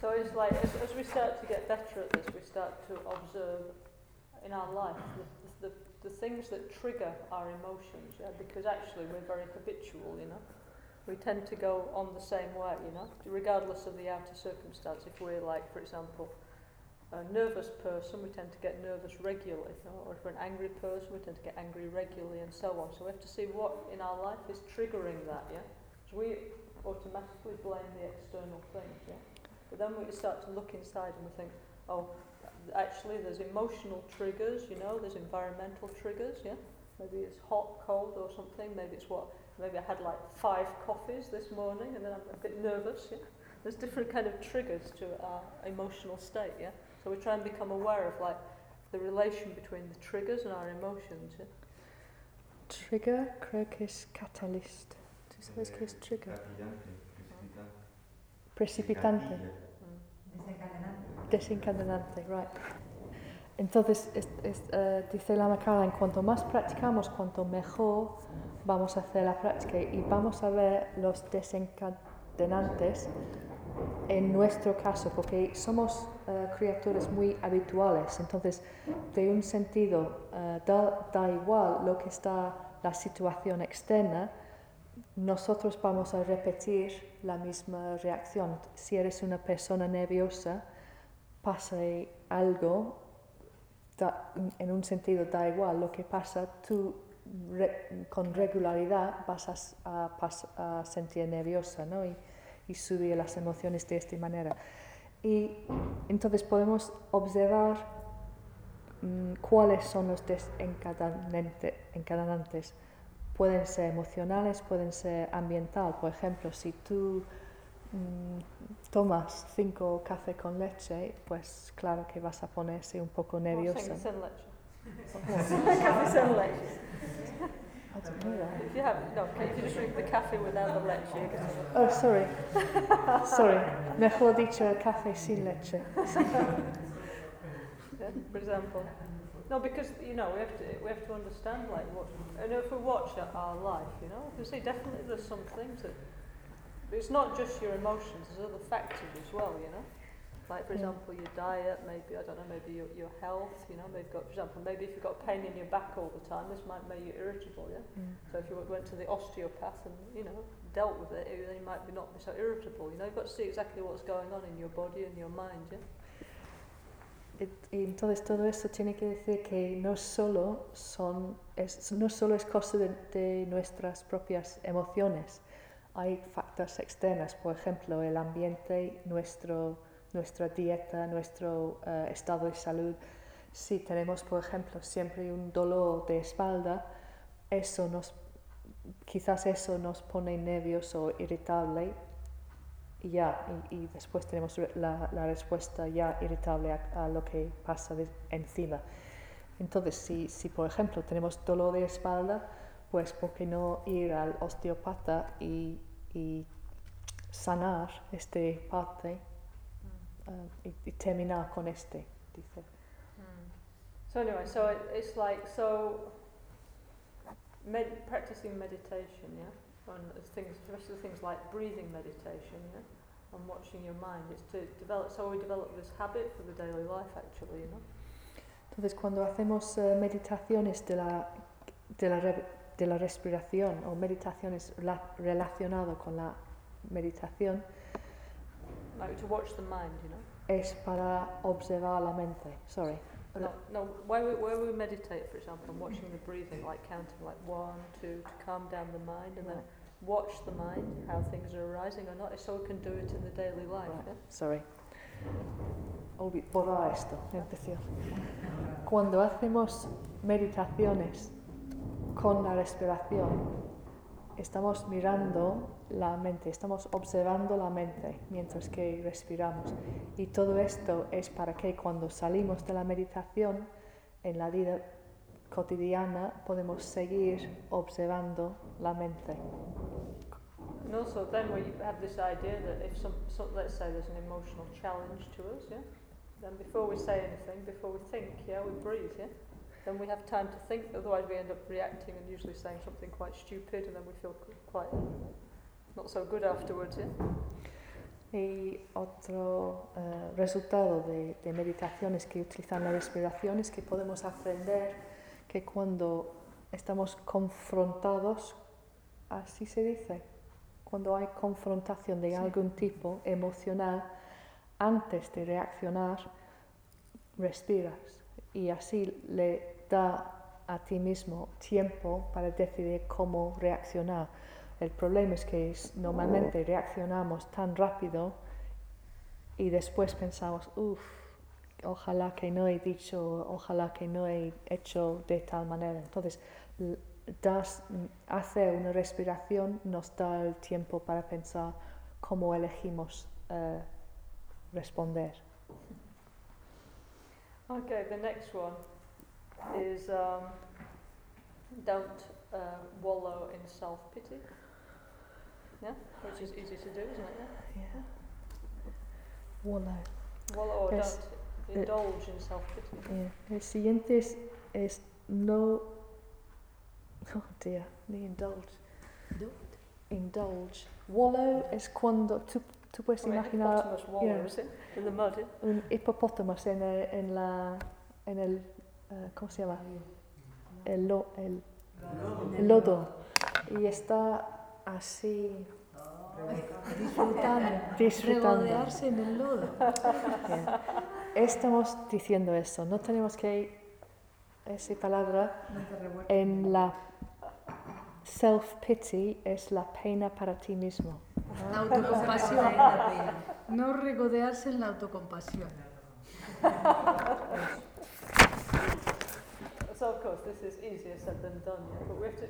So it's like, as, as we start to get better at this, we start to observe in our life the, the, the things that trigger our emotions, yeah? because actually we're very habitual, you know. We tend to go on the same way, you know, regardless of the outer circumstance. If we're like, for example, a nervous person, we tend to get nervous regularly, you know, or if we're an angry person, we tend to get angry regularly, and so on. So we have to see what in our life is triggering that, yeah. So we automatically blame the external things, yeah. But then we start to look inside and we think, oh, actually there's emotional triggers, you know, there's environmental triggers, yeah. Maybe it's hot, cold, or something. Maybe it's what. Maybe I had like five coffees this morning, and then I'm a bit nervous. Yeah. There's different kind of triggers to our emotional state. Yeah. So we try and become aware of like the relation between the triggers and our emotions. Yeah. Trigger creo que catalyst. ¿Tú sabes qué es trigger? Precipitante. Desencadenante. Right. Entonces, es- es, eh, dice la Macala, cuanto más practicamos, cuanto mejor vamos a hacer la práctica y vamos a ver los desencadenantes en nuestro caso, porque somos eh, criaturas muy habituales, entonces, de un sentido, eh, da, da igual lo que está la situación externa, nosotros vamos a repetir la misma reacción. Si eres una persona nerviosa, pasa algo, da- en un sentido da igual lo que pasa, tú con regularidad vas a, sentir nerviosa ¿no? y, y subir las emociones de esta manera. Y entonces podemos observar mm, cuáles son los desencadenante- encadenantes. Pueden ser emocionales, pueden ser ambiental. Por ejemplo, si tú mm, tomas cinco café con leche, pues claro que vas a ponerse un poco nervioso. Sin, sin leche. Café sin leche. I don't know that. If you have, no, if you just drink the cafe without the leche, you get Oh, sorry. sorry. Mejor dicho, café sin leche. for example. No, because you know we have to we have to understand like what and if we watch our life, you know, you see definitely there's some things that it's not just your emotions, there's other factors as well, you know. Like for yeah. example, your diet, maybe I don't know, maybe your, your health, you know, maybe got, for example, maybe if you've got pain in your back all the time, this might make you irritable, yeah. Mm. So if you went to the osteopath and you know dealt with it, then you might be not be so irritable, you know. You've got to see exactly what's going on in your body and your mind, yeah. Entonces todo eso tiene que decir que no solo, son, es, no solo es cosa de, de nuestras propias emociones, hay factores externos, por ejemplo, el ambiente, nuestro, nuestra dieta, nuestro eh, estado de salud. Si tenemos, por ejemplo, siempre un dolor de espalda, eso nos, quizás eso nos pone nervioso o irritable y ya, y, y después tenemos la, la respuesta ya irritable a, a lo que pasa de- encima. Entonces, si, si por ejemplo tenemos dolor de espalda, pues ¿por qué no ir al osteopata y, y sanar este parte eh, y, y terminar con este? Dice. So anyway, so it, it's like so med- practicing meditation, yeah, on things, especially things like breathing meditation, yeah, and watching your mind. It's to develop. So we develop this habit for the daily life, actually, you know. Entonces, cuando hacemos eh, meditaciones de la, de, la re- de la respiración o meditaciones rela- relacionado con la meditación, Like to watch the mind, you know. es para observar la mente. Sorry. No, no. Where we, where we meditate, for example, and watching the breathing, like counting like one, two, to calm down the mind, and then watch the mind, how things are arising or not, so we can do it in the daily life. Right, Yeah? sorry. Esto, empecé. Cuando hacemos meditaciones con la respiración, estamos mirando la mente, estamos observando la mente mientras que respiramos. Y todo esto es para que cuando salimos de la meditación en la vida cotidiana podemos seguir observando la mente. And also, then we have this idea that if some, so let's say there's an emotional challenge to us, yeah, then before we say anything, before we think, yeah, we breathe, yeah, then we have time to think. Otherwise, we end up reacting and usually saying something quite stupid, and then we feel quite not so good afterwards, yeah. Y otro eh, resultado de, de meditaciones que utilizan la respiración es que podemos aprender que cuando estamos confrontados, así se dice, cuando hay confrontación de algún tipo emocional, antes de reaccionar, respiras y así le da a ti mismo tiempo para decidir cómo reaccionar. El problema es que normalmente reaccionamos tan rápido y después pensamos, uff, ojalá que no he dicho, ojalá que no he hecho de tal manera. Entonces, das, hacer una respiración nos da el tiempo para pensar cómo elegimos eh, responder. Okay, the next one is um, don't uh, wallow in self pity. Yeah, which is easy to do, isn't it? Yeah? Yeah. Wallow. Wallow or Yes. don't Uh, indulge in self pity. Yeah. El siguiente es, es no. Oh dear, ni indulge. Indulge. Wallow es cuando tú, tú puedes imaginar wallows in, in the mud. un hipopótamo en, el- en la. en el. eh, ¿Cómo se llama? El, lo- el, el lodo. Y está así. Disfrutando. Disfrutando. Regodearse en el lodo. Bien. Estamos diciendo eso, no tenemos que esa palabra en la self-pity es la pena para ti mismo. La autocompasión. No regodearse en la autocompasión. So of course this is easier said than done, yeah. But we have to,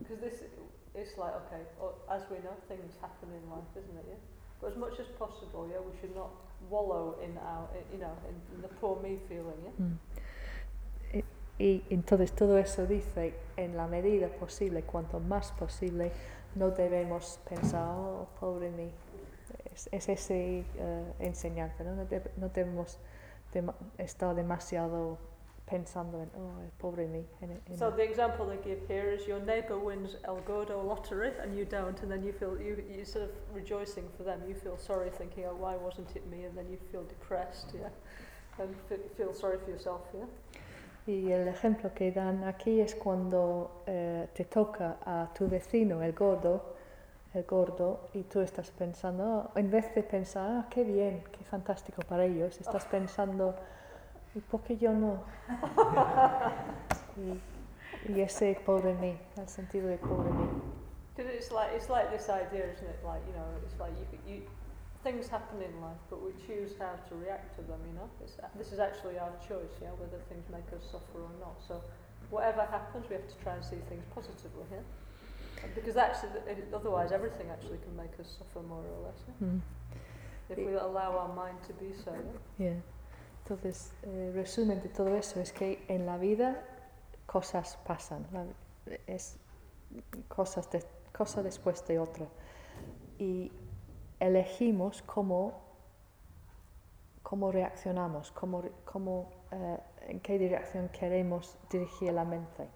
because this, it's like okay, as we know, things happen in life, isn't it? Yeah. But as much as possible, yeah, we should not wallow in our, you know, in, in the poor me feeling, yeah. Mm. Y, entonces todo eso dice, en la medida posible, cuanto más posible, no debemos pensar, oh, pobre mí. Es, es ese eh, enseñanza, ¿no? No, deb- no debemos dema- estar demasiado pensando en, oh, pobre mí. en- en- So the example they give here is your neighbour wins El Gordo lottery and you don't, and then you feel you you sort of rejoicing for them. You feel sorry, thinking, oh, why wasn't it me? And then you feel depressed, yeah, and feel sorry for yourself, yeah. Y el ejemplo que dan aquí es cuando eh, te toca a tu vecino, el gordo, el gordo, y tú estás pensando, oh, en vez de pensar, ah, qué bien, qué fantástico para ellos, estás pensando, ¿y por qué yo no? y, y ese pobre mí, el sentido de pobre mí. Because it's like it's like this idea, isn't it? Like you know, it's like you, you things happen in life, but we choose how to react to them. You know, it's, this is actually our choice. Yeah, whether things make us suffer or not. So, whatever happens, we have to try and see things positively. Yeah, because that's otherwise everything actually can make us suffer more or less. Yeah? Mm. If we allow our mind to be so. Yeah? Yeah. Entonces, eh, resumen de todo eso es que en la vida cosas pasan, la- es cosas de, cosa después de otra. Y elegimos cómo, cómo reaccionamos, cómo, cómo, eh, en qué dirección queremos dirigir la mente.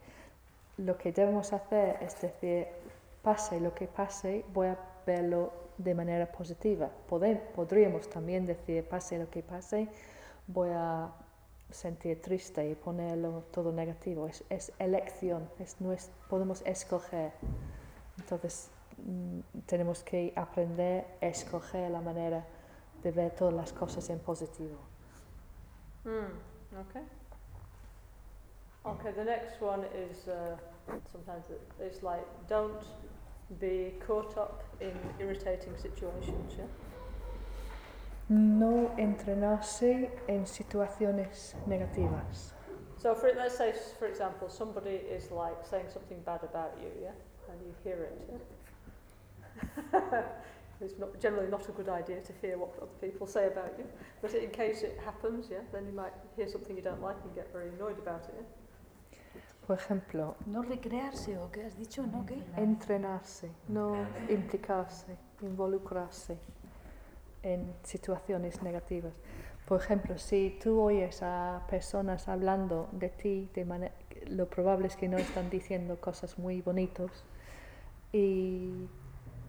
Lo que debemos hacer es decir, pase lo que pase, voy a verlo de manera positiva. Pode- podríamos también decir, pase lo que pase, voy a sentir triste y ponerlo todo negativo. Es, es elección, es nues- podemos escoger. Entonces tenemos que aprender a escoger la manera de ver todas las cosas en positivo. Mm, okay. Okay, the next one is uh, sometimes it- it's like don't be caught up in irritating situations. Yeah. No entrenarse en situaciones negativas. So for let's say for example somebody is like saying something bad about you, yeah, and you hear it. Yeah? it's not generally not a good idea to hear what other people say about you, but in case it happens, yeah, then you might hear something you don't like and get very annoyed about it. Yeah? Por ejemplo, No recrearse, o qué has dicho, ¿no? ¿Qué? entrenarse, no implicarse, involucrarse en situaciones negativas. Por ejemplo, si tú oyes a personas hablando de ti, de lo probable es que no están diciendo cosas muy bonitos y,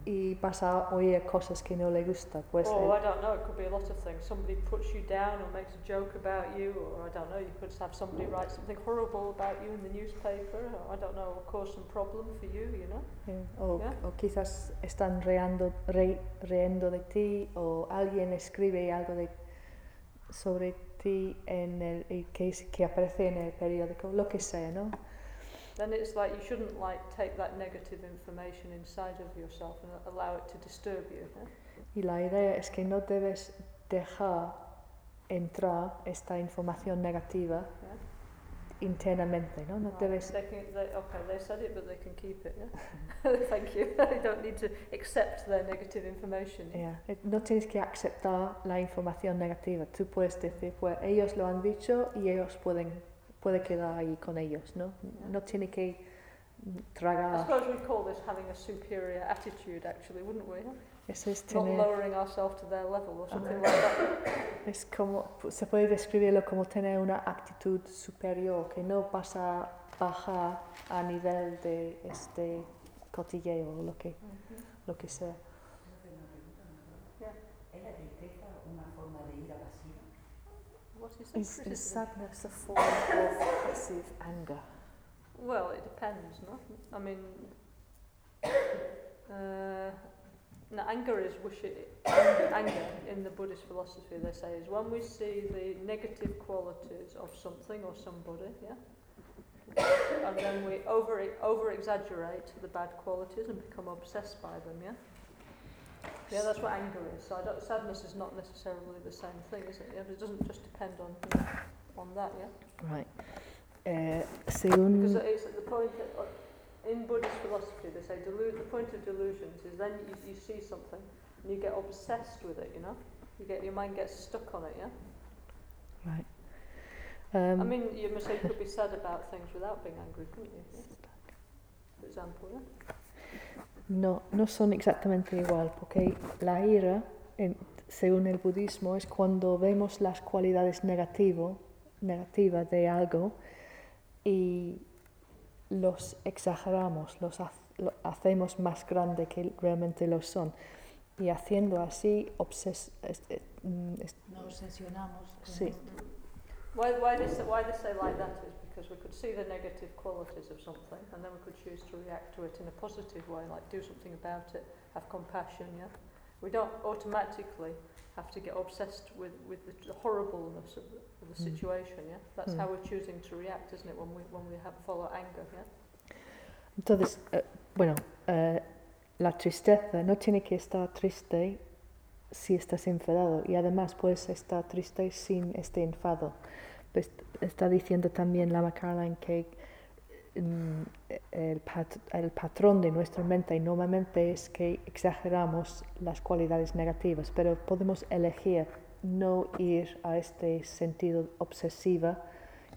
y vas a oír cosas que no le gustan. Pues or el- I don't know, it could be a lot of things. Somebody puts you down or makes a joke about you, or I don't know, you could have somebody write something horrible about you in the newspaper, or I don't know, or cause some problem for you, you know. Eh, o, Yeah. o quizás están reando, re- riendo de ti o alguien escribe algo de, sobre ti en el, que, que aparece en el periódico, lo que sea, ¿no? Then it's like you shouldn't like take that negative information inside of yourself and allow it to disturb you. Y la idea es que no debes dejar entrar esta información negativa Yeah? internamente, ¿no? No Right, debes... They can, they, okay, they said it, but they can keep it. Yeah. Thank you. they don't need to accept their negative information. yeah? No tienes que aceptar la información negativa. Tú puedes decir, pues ellos lo han dicho y ellos pueden puede quedar ahí con ellos, ¿no? No tiene que mm, I tragar. suppose we'd call this having a superior attitude, actually, wouldn't we? Eso es Not tener, lowering ourselves to their level or something like that. es como, se puede describirlo como tener una actitud superior, que no vas a bajar a nivel de este cotilleo o lo que, lo que sea. ¿Es is Is, sadness a form of passive anger? Well, it depends, no? I mean, uh, no, anger is wish anger in the Buddhist philosophy. They say is when we see the negative qualities of something or somebody, yeah, and then we over over exaggerate the bad qualities and become obsessed by them, yeah. Yeah, that's what anger is. So I don't, sadness is not necessarily the same thing, is it? Yeah, but it doesn't just depend on on that, yeah. Right. Eh, según Because it's at the point that, uh, in Buddhist philosophy, they say delu- the point of delusions is then you, you see something and you get obsessed with it, you know? You get your mind gets stuck on it, yeah? Right. Um, I mean, you must say you could be sad about things without being angry, couldn't you? Yeah? For example, yeah? No, no son exactamente igual, porque la ira, en- según el budismo, es cuando vemos las cualidades negativo, negativas de algo y los exageramos, los ha- lo hacemos más grande que realmente lo son. Y haciendo así, obses es- eh, mm, es- Nos obsesionamos. con Sí. esto. Why, why, say like that is because we could see the negative qualities of something and then we could choose to react to it in a positive way, like do something about it, have compassion, yeah? We don't automatically have to get obsessed with, with the, horribleness of the, of the Mm. situation, yeah? That's Mm. how we're choosing to react, isn't it, when we, when we have, follow anger, yeah? Entonces, eh, bueno, eh, la tristeza no tiene que estar triste si estás enfadado y además puedes estar triste sin este enfado. Está diciendo también la Caroline que mm, el, pat- el patrón de nuestra mente normalmente es que exageramos las cualidades negativas, pero podemos elegir no ir a este sentido obsesivo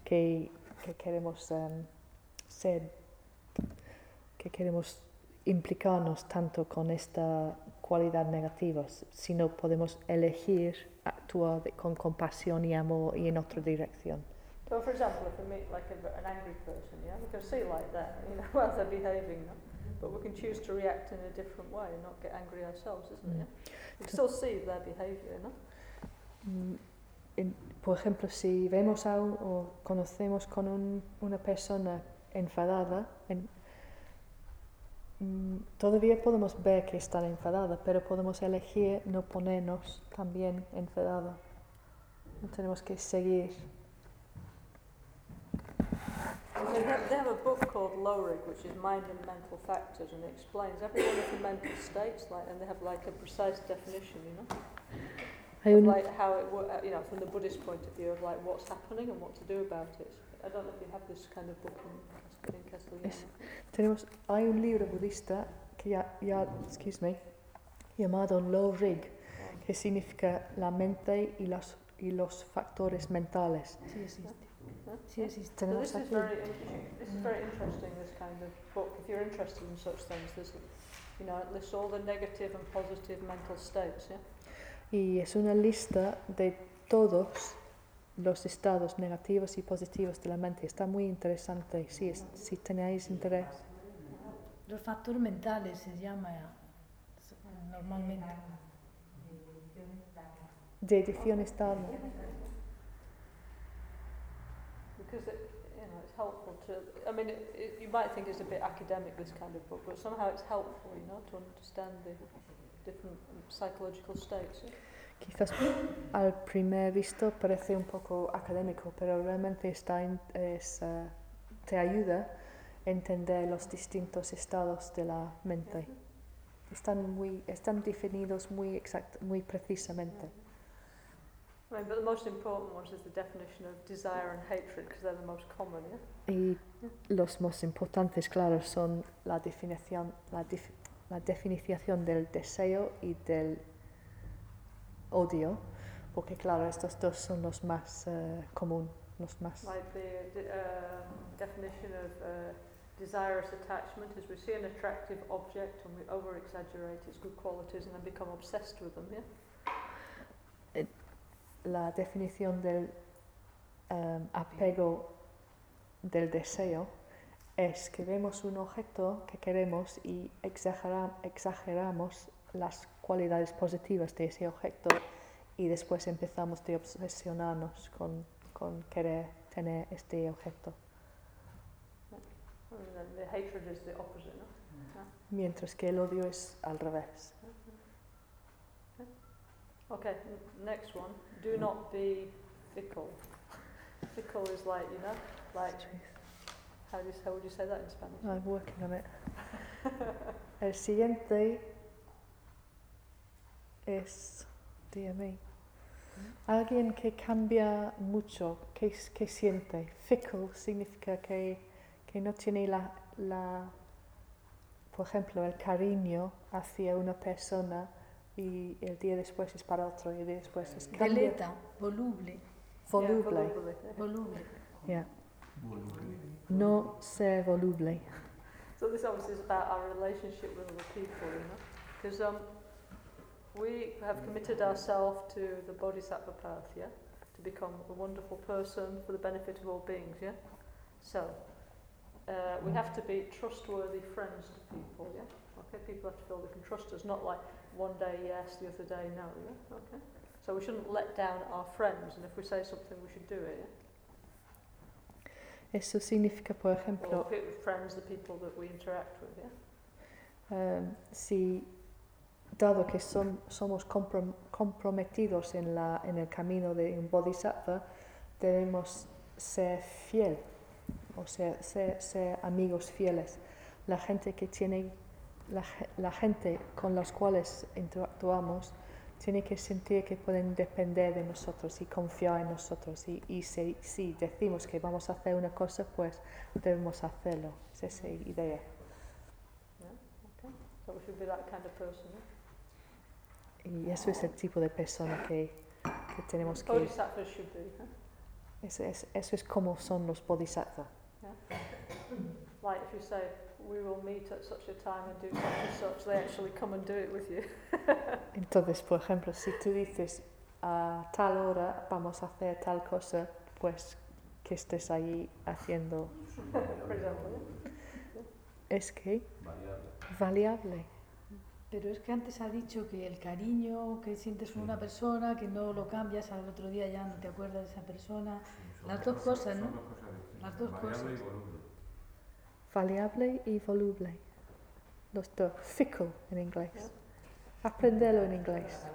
que, que queremos em, ser que queremos implicarnos tanto con esta cualidad negativa, sino podemos elegir actuar con compasión y amor y en otra dirección. So, for example, if we meet like a, an angry person, yeah, we can see like that, you know, how they're behaving, no? but we can choose to react in a different way and not get angry ourselves, isn't it? Mm. Yeah? We can still see their behaviour, no? Mm, en- por ejemplo, si vemos a un, o conocemos con un- una persona enfadada, en- mm, todavía podemos ver que están enfadada, pero podemos elegir no ponernos también enfadada. No tenemos que seguir. They have, they have a book called Lowrig, which is Mind and Mental Factors, and it explains every one of the mental states, like, and they have like a precise definition, you know, of like how it, wo- uh, you know, from the Buddhist point of view of like what's happening and what to do about it. I don't know if you have this kind of book in, in Castellano. Es- tenemos, hay un libro budista que ya, ya excuse me, llamado Low Rig, que significa la mente y los, y los factores mentales. Sí existe. Sí. So this is aquí. very this is very interesting. This kind of book. If you're interested in such things, there's, you know, it lists all the negative and positive mental states. Yeah. Y es una lista de todos los estados negativos y positivos de la mente. Está muy interesante. Si, es- si tenéis interés. Los factores mentales se llama eh, normalmente. De edición está. Because it, you know, it's helpful to. I mean, it, it, you might think it's a bit academic this kind of book, but somehow it's helpful, you know, to understand the different psychological states. Yeah? Quizás al primer visto parece un poco académico, pero realmente está en- es, eh, te ayuda a entender los distintos estados de la mente. Están, muy, están definidos muy, exact, muy precisamente. I mean, but the most important ones is the definition of desire and hatred, because they're the most common. Yeah. Y los más importantes, claro, son la definición, la, dif- la definición del deseo y del odio, porque claro, estos dos son los más eh, común, los más. Like the um, definition of uh, desirous attachment is we see an attractive object and we over exaggerate its good qualities and then become obsessed with them. Yeah. La definición del em, apego del deseo es que vemos un objeto que queremos y exagera- exageramos las cualidades positivas de ese objeto y después empezamos a obsesionarnos con, con querer tener este objeto. Mientras que el odio es al revés. Okay, next one. Do not be fickle. Fickle is like you know, like how do you, how would you say that in Spanish? I'm working on it. El siguiente es, dígame, alguien que cambia mucho, que siente. Fickle significa que, que no tiene la, la, por ejemplo, el cariño hacia una persona y el día después es para otro y el día después es cambia. Deleta, voluble, Voluble. Yeah, voluble, yeah. voluble. No ser voluble. So this obviously is about our relationship with other people, you know, because um, we have committed ourselves to the Bodhisattva path, yeah, to become a wonderful person for the benefit of all beings, yeah. So uh, we have to be trustworthy friends to people, yeah. Okay, people have to feel they can trust us, not like one day yes, the other day no, yeah. Okay. So we shouldn't let down our friends, and if we say something, we should do it, yeah. Eso significa, por Or ejemplo, friends, the people that we interact with, yeah. Em, si dado que son- somos comprom- comprometidos en, la, en el camino de un bodhisattva, debemos ser fiel, o sea, ser, ser amigos fieles. La gente que tiene, la, la gente con las cuales interactuamos tiene que sentir que pueden depender de nosotros y confiar en nosotros. Y, y si, si decimos que vamos a hacer una cosa, pues debemos hacerlo. Es esa idea. Yeah? Y eso es el tipo de persona que, que tenemos que... Eso es, eso es como son los bodhisattvas. Like if you say, we will meet at such a time and do such and such, they actually come and do it with you. Entonces, por ejemplo, si tú dices a tal hora vamos a hacer tal cosa, pues que estés ahí haciendo For example. es que Variable. variable. Pero es que antes ha dicho que el cariño que sientes por una persona, que no lo cambias, al otro día ya no te acuerdas de esa persona. Son Las dos cosas, ¿no? Las dos cosas. Variable y voluble. Los dos. Fickle en inglés. Aprenderlo en inglés.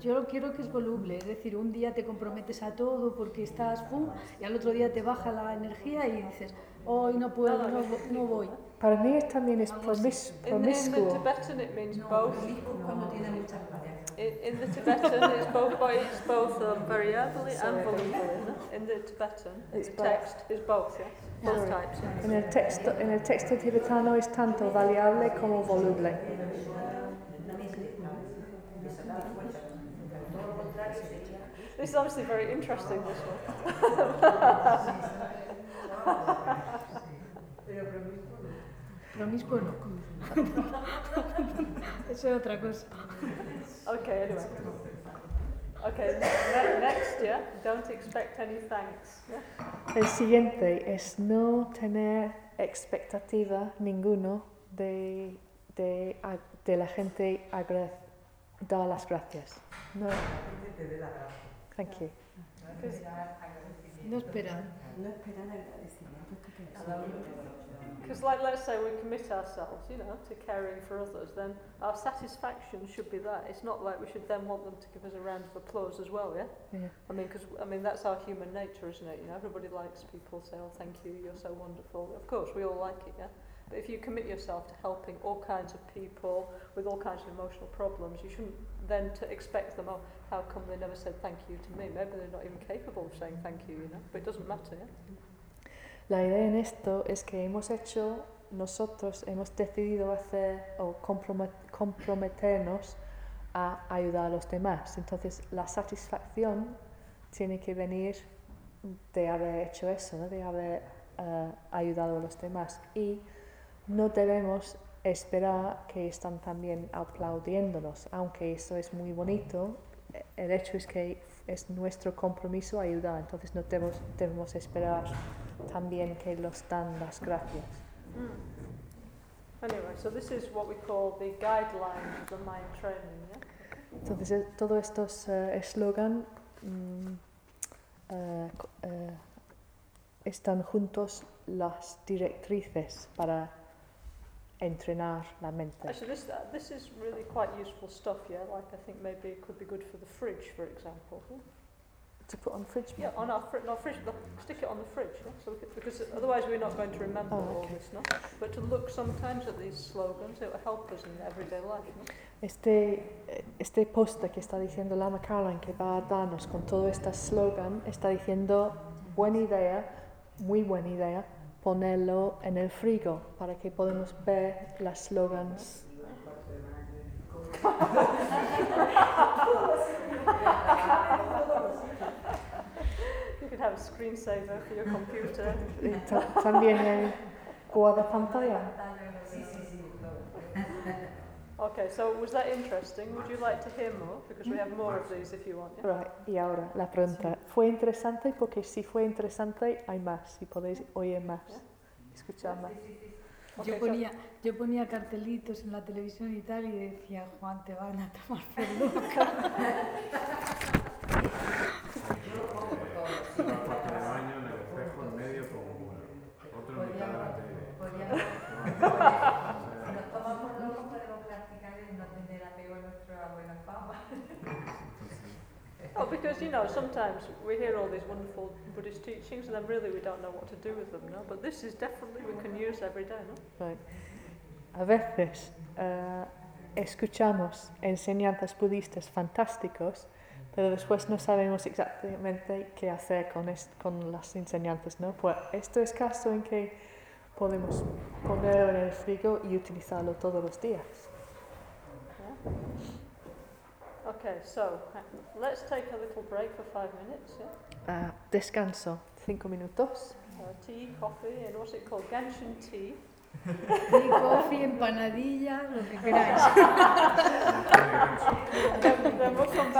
Yo. Yo quiero que es voluble, es decir, un día te comprometes a todo porque estás pum, y al otro día te baja la energía y dices, hoy no puedo, no, no voy. Para mí también es promis In, in the. Tibetan it means both. promiscuo es cuando tiene muchas variaciones. In, in the Tibetan it's both, but it's both um, variably and volubly. In the Tibetan, It's the text is both, yeah? Both Sorry. types. yeah. En el texto, en el texto tibetano es tanto variable como voluble. Una mente esa da fuerza. Todo lo contrario sería This is obviously very interesting, this one. Promiscuo no. Eso es otra cosa. Okay, anyway. Okay, ne- next, yeah? Don't expect any thanks. Yeah? El siguiente es no tener expectativa ninguno de, de, la gente dar las gracias. No. Thank you. No esperar. no esperar agradecimiento Because, like, let's say we commit ourselves, you know, to caring for others, then our satisfaction should be that. It's not like we should then want them to give us a round of applause as well, yeah? Yeah. I mean, because, I mean, that's our human nature, isn't it? You know, everybody likes people say, oh, thank you, you're so wonderful. Of course, we all like it, yeah? But if you commit yourself to helping all kinds of people with all kinds of emotional problems, you shouldn't then to expect them, oh, how come they never said thank you to me? Maybe they're not even capable of saying thank you, you know? But it doesn't matter, yeah? La idea en esto es que hemos hecho, nosotros hemos decidido hacer o compromet- comprometernos a ayudar a los demás. Entonces, la satisfacción tiene que venir de haber hecho eso, de haber eh, ayudado a los demás. Y no debemos esperar que están también aplaudiéndonos, aunque eso es muy bonito. El hecho es que es nuestro compromiso ayudar, entonces no debemos, debemos esperar también que los dan las gracias. Anyway, so this is what we call the guidelines of the mind training, yeah. Entonces, eh, todos estos eh, eslogan mm, eh, están juntos las directrices para entrenar la mente. Actually, this uh, this is really quite useful stuff, yeah. Like I think maybe it could be good for the fridge, for example. To put on fridge Yeah, on our fridge, not fridge, stick it on the fridge, yeah? so we could, because otherwise we're not going to remember Oh, all this, no? But to look sometimes at these slogans, it will help us in everyday life, no? Este, este post que está diciendo Lama Caroline que va a darnos con todo este slogan está diciendo buena idea, muy buena idea, ponerlo en el frigo para que podamos ver las slogans. Have a screensaver for your computer. También el guarda pantalla. Okay, so was that interesting? Would you like to hear more? Because we have more of these if you want. Yeah? Right, y ahora la pregunta, ¿fue interesante? Porque si fue interesante hay más, si podéis oír más, escuchar más. Okay, Yo so- ponía, yo ponía cartelitos en la televisión y tal y decía, Juan, te van a tomar por loca. Oh, because you know, sometimes we hear all these wonderful Buddhist teachings and then really we don't know what to do with them, no? But this is definitely we can use every day, no? Right. A veces eh, escuchamos enseñanzas budistas fantásticos, pero después no sabemos exactamente qué hacer con, es- con las enseñanzas, ¿no? Pues esto es caso en que podemos ponerlo en el frigo y utilizarlo todos los días. Yeah? Okay, so uh, let's take a little break for five minutes, yeah? Ah, descanso, cinco minutos. Uh, tea, coffee, and what's it called? Genshin tea. Tea, coffee, empanadilla, lo que queráis. then, then we'll come